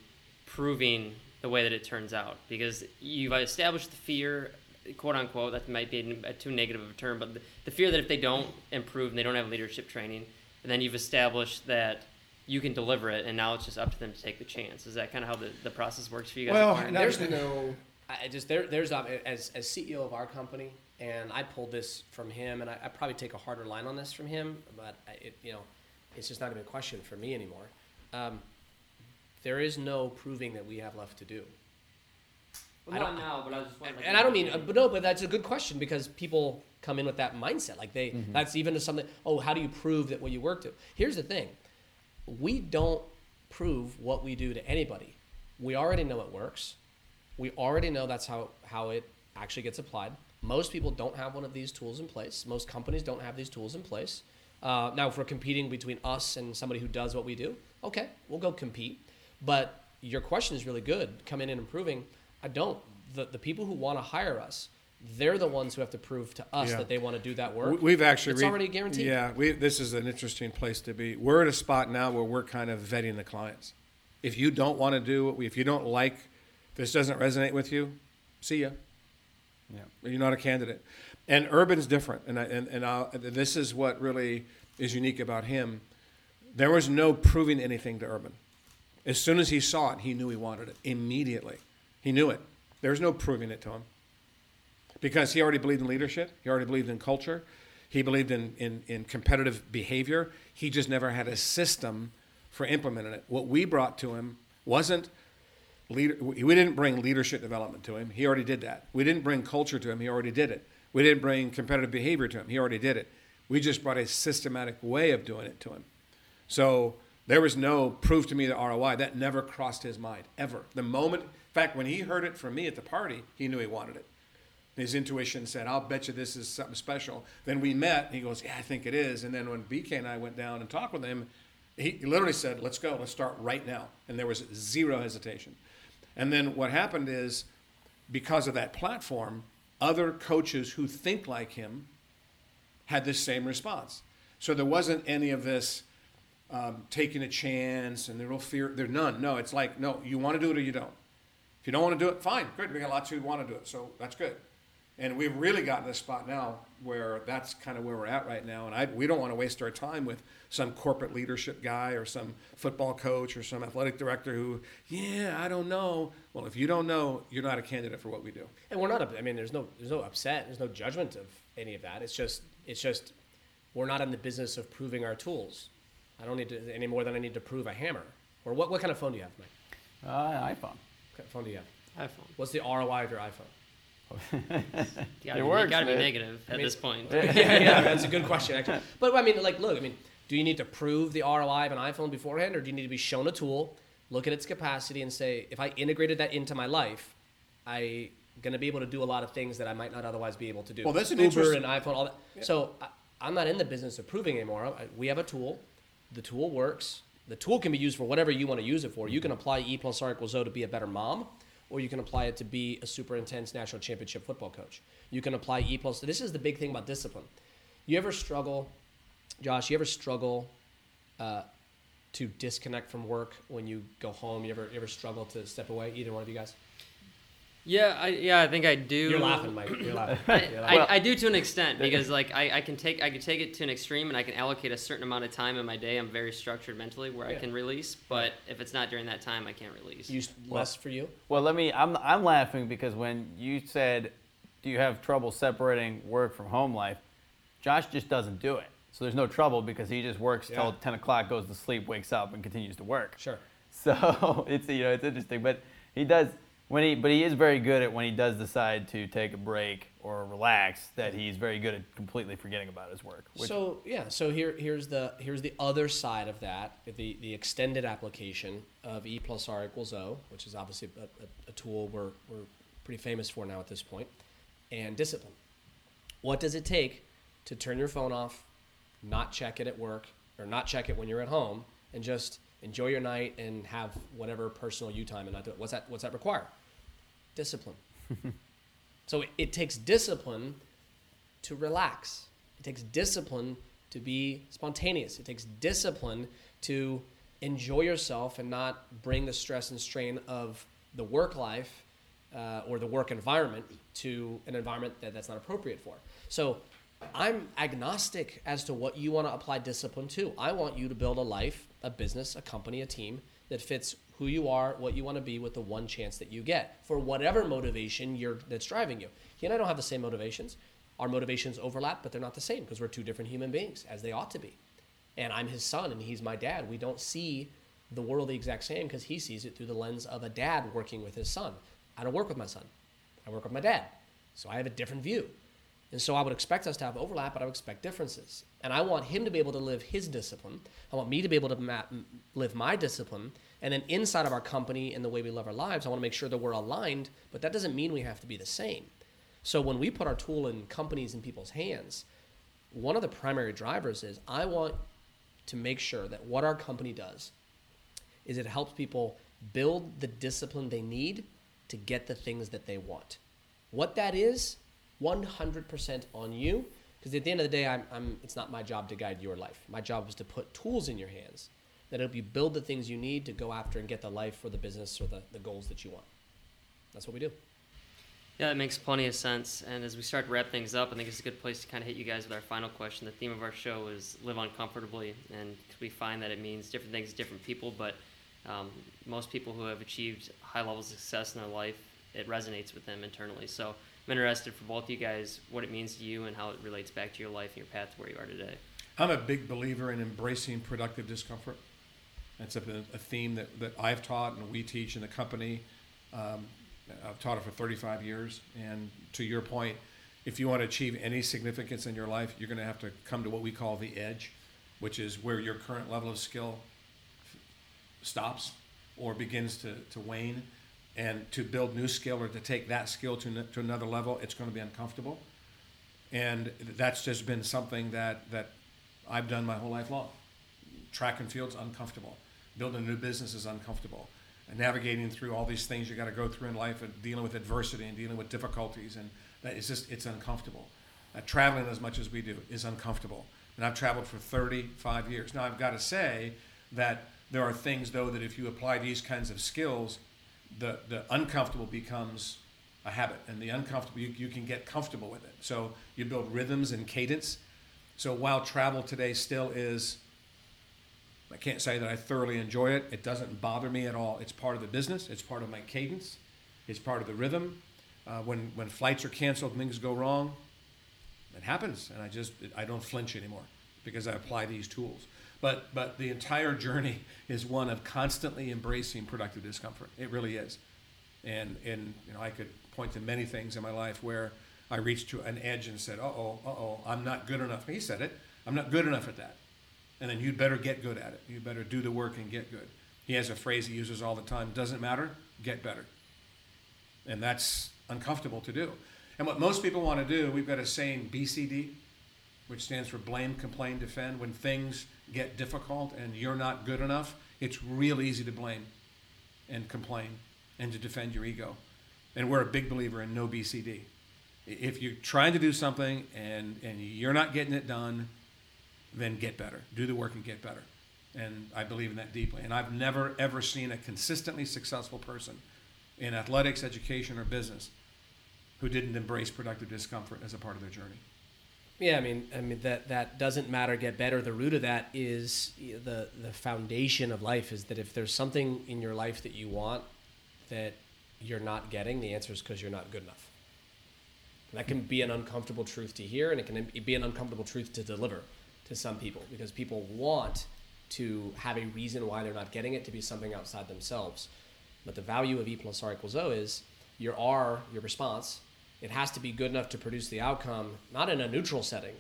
proving the way that it turns out. Because you've established the fear, quote unquote, that might be a too negative of a term, but the, the fear that if they don't improve and they don't have leadership training, and then you've established that you can deliver it, and now it's just up to them to take the chance. Is that kind of how the, the process works for you guys? Well, at Clarence? no, there's no I I just there there's um, as as CEO of our company and I pulled this from him and I, I probably take a harder line on this from him but I- it you know it's just not even a question for me anymore um, there is no proving that we have left to do Well, I don't- now, but I was just wondering. and I don't mean, uh, but no, but that's a good question because people come in with that mindset. Like they, Mm-hmm. that's even to something. Oh, how do you prove that what you work to? Here's the thing: we don't prove what we do to anybody. We already know it works. We already know that's how how it actually gets applied. Most people don't have one of these tools in place. Most companies don't have these tools in place. Uh, now, if we're competing between us and somebody who does what we do, okay, we'll go compete. But your question is really good. Come in and improving. I don't. The, the people who want to hire us, they're the ones who have to prove to us Yeah. that they want to do that work. We've actually it's re- already guaranteed. Yeah, we, this is an interesting place to be. We're at a spot now where we're kind of vetting the clients. If you don't want to do what we, if you don't like, this doesn't resonate with you, see ya. Yeah. You're not a candidate. And Urban's different, and I, and and I'll, this is what really is unique about him. There was no proving anything to Urban. As soon as he saw it, he knew he wanted it immediately. He knew it. There was no proving it to him because he already believed in leadership. He already believed in culture. He believed in, in, in competitive behavior. He just never had a system for implementing it. What we brought to him wasn't leader. We didn't bring leadership development to him. He already did that. We didn't bring culture to him. He already did it. We didn't bring competitive behavior to him. He already did it. We just brought a systematic way of doing it to him. So there was no proof to me the ROI. That never crossed his mind ever. The moment, in fact, when he heard it from me at the party, he knew he wanted it. His intuition said, "I'll bet you this is something special." Then we met. And he goes, "Yeah, I think it is." And then when BK and I went down and talked with him, he literally said, "Let's go. Let's start right now." And there was zero hesitation. And then what happened is, because of that platform, other coaches who think like him had the same response. So there wasn't any of this um, taking a chance and there's no fear. There's none. No, it's like, no, you want to do it or you don't. If you don't want to do it, fine, good. We got lots who want to do it, so that's good. And we've really gotten a spot now where that's kind of where we're at right now. And I, we don't want to waste our time with some corporate leadership guy or some football coach or some athletic director who, yeah, I don't know. Well, if you don't know, you're not a candidate for what we do. And we're not. I mean, there's no there's no upset. There's no judgment of any of that. It's just it's just we're not in the business of proving our tools. I don't need to any more than I need to prove a hammer. Or what what kind of phone do you have, Mike? Uh, iPhone. What kind of phone do you have? iPhone. What's the ROI of your iPhone? You gotta, It be, works, gotta be man. negative at mean- this point. yeah, yeah, that's a good question actually. But I mean, like, look, I mean, do you need to prove the ROI of an iPhone beforehand, or do you need to be shown a tool, look at its capacity, and say, if I integrated that into my life, I going to be able to do a lot of things that I might not otherwise be able to do. Well, that's an Uber interest- and iPhone, all that. So I, I'm not in the business of proving anymore. I, we have a tool. The tool works. The tool can be used for whatever you want to use it for. You can apply E plus R equals O to be a better mom, or you can apply it to be a super intense national championship football coach. You can apply E plus. This is the big thing about discipline. You ever struggle, Josh? You ever struggle uh, to disconnect from work when you go home? You ever you ever struggle to step away? Either one of you guys? Yeah, I yeah, I think I do. You're laughing, Mike. You're laughing. I, You're I, laughing. I do to an extent because like I, I can take I can take it to an extreme and I can allocate a certain amount of time in my day. I'm very structured mentally where I can release, but if it's not during that time, I can't release. You less for you? Well, let me. I'm I'm laughing because when you said, "Do you have trouble separating work from home life?" Josh just doesn't do it. So there's no trouble because he just works till 10 o'clock, goes to sleep, wakes up, and continues to work. Sure. So it's you know it's interesting, but he does when he but he is very good at when he does decide to take a break or relax. That he's very good at completely forgetting about his work. Which, so yeah, so here here's the here's the other side of that, the the extended application of E plus R equals O, which is obviously a, a, a tool we're we're pretty famous for now at this point, and discipline. What does it take to turn your phone off, not check it at work, or not check it when you're at home, and just enjoy your night and have whatever personal you time and not do it? What's that? What's that require? Discipline. so it, it takes discipline to relax. It takes discipline to be spontaneous. It takes discipline to enjoy yourself and not bring the stress and strain of the work life uh, or the work environment to an environment that that's not appropriate for. So I'm agnostic as to what you want to apply discipline to. I want you to build a life, a business, a company, a team that fits who you are, what you want to be with the one chance that you get for whatever motivation you're that's driving you. He and I don't have the same motivations. Our motivations overlap, but they're not the same because we're two different human beings, as they ought to be. And I'm his son and he's my dad. We don't see the world the exact same because he sees it through the lens of a dad working with his son. I don't work with my son. I work with my dad. So I have a different view. And so I would expect us to have overlap, but I would expect differences. And I want him to be able to live his discipline. I want me to be able to live my discipline. And then inside of our company and the way we live our lives, I want to make sure that we're aligned, but that doesn't mean we have to be the same. So when we put our tool in companies and people's hands, one of the primary drivers is I want to make sure that what our company does is it helps people build the discipline they need to get the things that they want. What that is, 100% on you, because at the end of the day, I'm, I'm, it's not my job to guide your life. My job is to put tools in your hands that help you build the things you need to go after and get the life or the business or the, the goals that you want. That's what we do. Yeah, that makes plenty of sense. And as we start to wrap things up, I think it's a good place to kind of hit you guys with our final question. The theme of our show is live uncomfortably, and we find that it means different things to different people. But um, most people who have achieved high levels of success in their life, it resonates with them internally. So I'm interested for both of you guys what it means to you and how it relates back to your life and your path to where you are today. I'm a big believer in embracing productive discomfort. That's a, a theme that, that I've taught and we teach in the company. Um, I've taught it for 35 years. And to your point, if you want to achieve any significance in your life, you're going to have to come to what we call the edge, which is where your current level of skill stops or begins to, to wane. And to build new skill or to take that skill to, to another level, it's going to be uncomfortable. And that's just been something that, that I've done my whole life long. Track and field's uncomfortable. Building a new business is uncomfortable. And navigating through all these things you got to go through in life and dealing with adversity and dealing with difficulties and that is just it's uncomfortable. Uh, traveling as much as we do is uncomfortable. And I've traveled for 35 years. Now I've got to say that there are things though that if you apply these kinds of skills, the the uncomfortable becomes a habit, and the uncomfortable you, you can get comfortable with it. So you build rhythms and cadence. So while travel today still is I can't say that I thoroughly enjoy it. It doesn't bother me at all. It's part of the business. It's part of my cadence. It's part of the rhythm. Uh, when when flights are canceled, things go wrong. It happens, and I just I don't flinch anymore because I apply these tools. But but the entire journey is one of constantly embracing productive discomfort. It really is, and and you know I could point to many things in my life where I reached to an edge and said, "Uh oh, uh oh, I'm not good enough." He said it. I'm not good enough at that and then you'd better get good at it. You better do the work and get good. He has a phrase he uses all the time doesn't matter, get better. And that's uncomfortable to do. And what most people want to do, we've got a saying BCD, which stands for blame, complain, defend. When things get difficult and you're not good enough, it's real easy to blame and complain and to defend your ego. And we're a big believer in no BCD. If you're trying to do something and, and you're not getting it done, then get better. Do the work and get better. And I believe in that deeply. And I've never, ever seen a consistently successful person in athletics, education, or business who didn't embrace productive discomfort as a part of their journey. Yeah, I mean, I mean that that doesn't matter. Get better. The root of that is the the foundation of life. Is that if there's something in your life that you want that you're not getting, the answer is because you're not good enough. And that can be an uncomfortable truth to hear, and it can be an uncomfortable truth to deliver to some people because people want to have a reason why they're not getting it to be something outside themselves. But the value of E plus R equals O is your R, your response, it has to be good enough to produce the outcome, not in a neutral setting,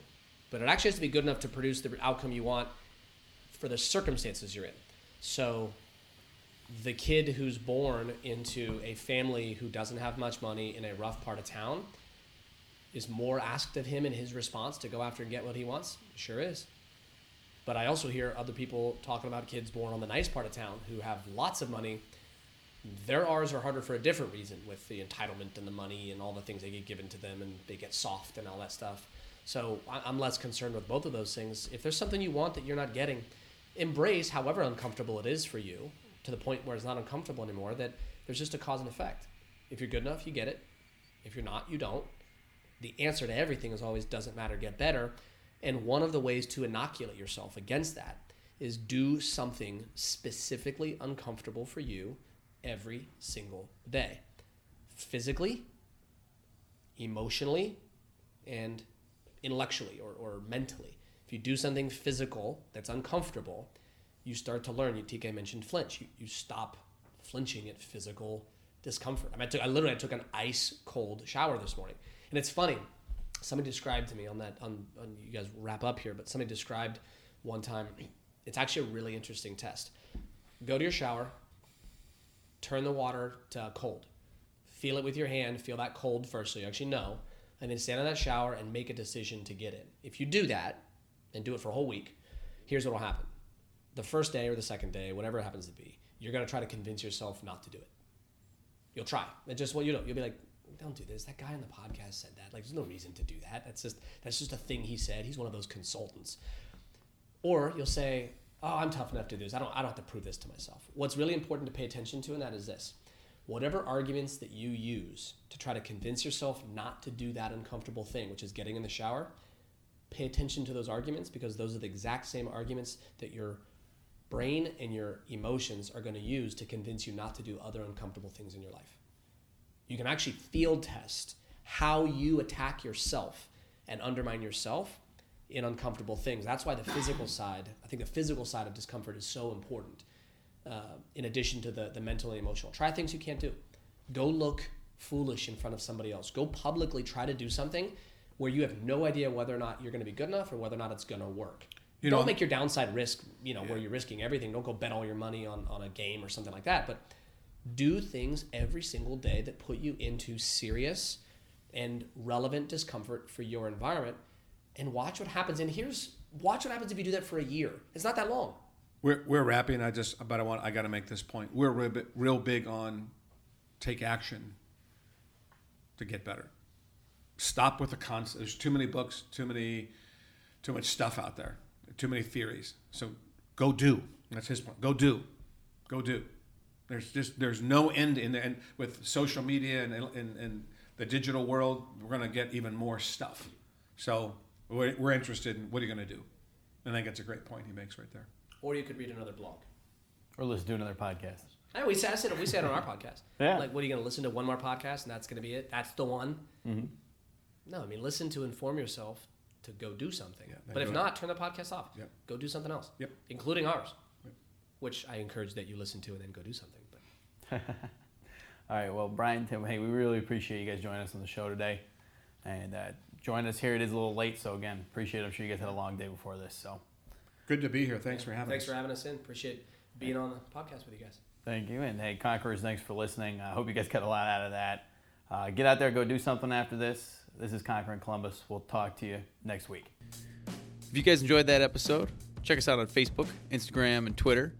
but it actually has to be good enough to produce the outcome you want for the circumstances you're in. So, the kid who's born into a family who doesn't have much money in a rough part of town is more asked of him in his response to go after and get what he wants. Sure is. But I also hear other people talking about kids born on the nice part of town who have lots of money their R's are harder for a different reason with the entitlement and the money and all the things they get given to them and they get soft and all that stuff. So I'm less concerned with both of those things. If there's something you want that you're not getting, embrace however uncomfortable it is for you to the point where it's not uncomfortable anymore, that there's just a cause and effect. If you're good enough, you get it. If you're not, you don't. The answer to everything is always doesn't matter, get better. And one of the ways to inoculate yourself against that is do something specifically uncomfortable for you every single day physically, emotionally, and intellectually or, or mentally. If you do something physical that's uncomfortable, you start to learn. You, TK mentioned flinch. You, you stop flinching at physical discomfort. I, mean, I, took, I literally I took an ice cold shower this morning, and it's funny. Somebody described to me on that on, on you guys wrap up here, but somebody described one time. It's actually a really interesting test. Go to your shower, turn the water to cold. Feel it with your hand, feel that cold first so you actually know, and then stand in that shower and make a decision to get in. If you do that and do it for a whole week, here's what will happen. The first day or the second day, whatever it happens to be, you're to try to convince yourself not to do it. You'll try. It's just what you know. You'll be like, don't do this. That guy on the podcast said that. Like, there's no reason to do that. That's just that's just a thing he said. He's one of those consultants. Or you'll say, oh, I'm tough enough to do this. I don't, I don't have to prove this to myself. What's really important to pay attention to, and that is this whatever arguments that you use to try to convince yourself not to do that uncomfortable thing, which is getting in the shower, pay attention to those arguments because those are the exact same arguments that your brain and your emotions are going to use to convince you not to do other uncomfortable things in your life. You can actually field test how you attack yourself and undermine yourself in uncomfortable things. That's why the physical side, I think the physical side of discomfort is so important. Uh, in addition to the, the mental and emotional, try things you can't do. Go look foolish in front of somebody else. Go publicly try to do something where you have no idea whether or not you're going to be good enough or whether or not it's going to work. You don't know, make your downside risk, you know, yeah. where you're risking everything. Don't go bet all your money on, on a game or something like that. But do things every single day that put you into serious and relevant discomfort for your environment and watch what happens. And here's watch what happens if you do that for a year. It's not that long. We're, we're wrapping. I just, but I want, I got to make this point. We're real, real big on take action to get better. Stop with the concept. There's too many books, too many, too much stuff out there, too many theories. So go do. That's his point. Go do, go do. There's just there's no end in there. And with social media and, and, and the digital world, we're gonna get even more stuff. So we're, we're interested in what are you going to do? And I think it's a great point he makes right there. Or you could read another blog. Or listen to another podcast. Hey, we said, I said we said on our podcast. Yeah. Like, what are you going to listen to one more podcast and that's going to be it? That's the one. Mm-hmm. No, I mean listen to inform yourself to go do something. Yeah, but if not, turn the podcast off. Yep. Go do something else. Yep. Including ours, yep. which I encourage that you listen to and then go do something. But. All right. Well, Brian, Tim, hey, we really appreciate you guys joining us on the show today, and uh, join us here. It is a little late, so again, appreciate. It. I'm sure you guys had a long day before this, so good to be here. Thanks yeah. for having thanks us. Thanks for having us in. Appreciate being on the podcast with you guys. Thank you, and hey, Conquerors, thanks for listening. I hope you guys got a lot out of that. Uh, get out there, go do something after this. This is Conquering Columbus. We'll talk to you next week. If you guys enjoyed that episode, check us out on Facebook, Instagram, and Twitter,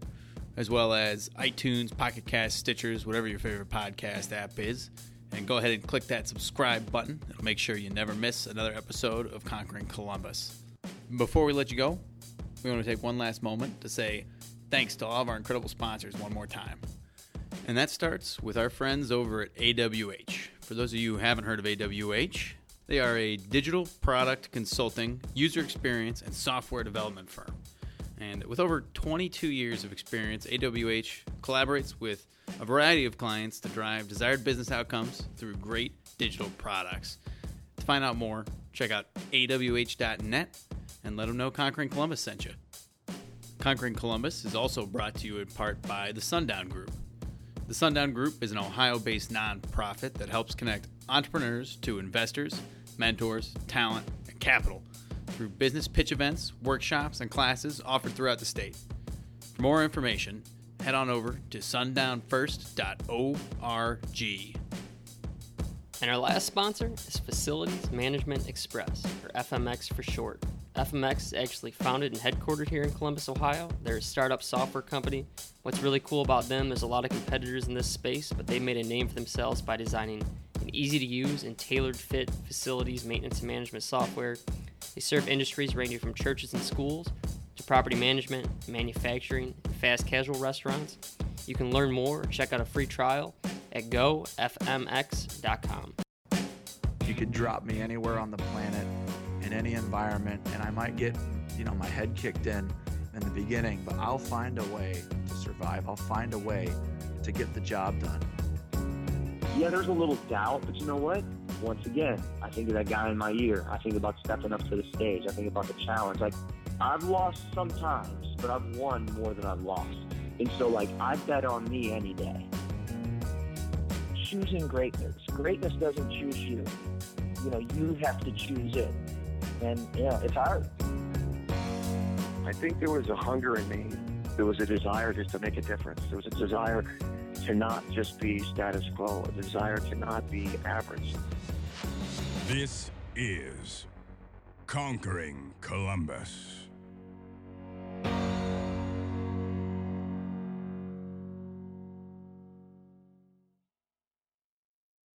as well as iTunes, Pocket Cast, Stitchers, whatever your favorite podcast app is and go ahead and click that subscribe button. It'll make sure you never miss another episode of Conquering Columbus. Before we let you go, we want to take one last moment to say thanks to all of our incredible sponsors one more time. And that starts with our friends over at AWH. For those of you who haven't heard of AWH, they are a digital product consulting, user experience, and software development firm. And with over 22 years of experience, AWH collaborates with a variety of clients to drive desired business outcomes through great digital products. To find out more, check out awh.net and let them know Conquering Columbus sent you. Conquering Columbus is also brought to you in part by the Sundown Group. The Sundown Group is an Ohio based nonprofit that helps connect entrepreneurs to investors, mentors, talent, and capital through business pitch events, workshops, and classes offered throughout the state. For more information, head on over to sundownfirst.org. And our last sponsor is Facilities Management Express, or FMX for short. FMX is actually founded and headquartered here in Columbus, Ohio. They're a startup software company. What's really cool about them, there's a lot of competitors in this space, but they made a name for themselves by designing an easy to use and tailored fit facilities maintenance and management software. They serve industries ranging from churches and schools to property management, manufacturing, and fast casual restaurants. You can learn more or check out a free trial at gofmx.com. You could drop me anywhere on the planet in any environment and I might get, you know, my head kicked in in the beginning, but I'll find a way to survive. I'll find a way to get the job done. Yeah, there's a little doubt, but you know what? Once again, I think of that guy in my ear. I think about stepping up to the stage. I think about the challenge. Like, I've lost sometimes, but I've won more than I've lost. And so, like, I bet on me any day. Choosing greatness. Greatness doesn't choose you. You know, you have to choose it. And, you know, it's hard. I think there was a hunger in me. There was a desire just to make a difference. There was a desire to not just be status quo, a desire to not be average. This is Conquering Columbus.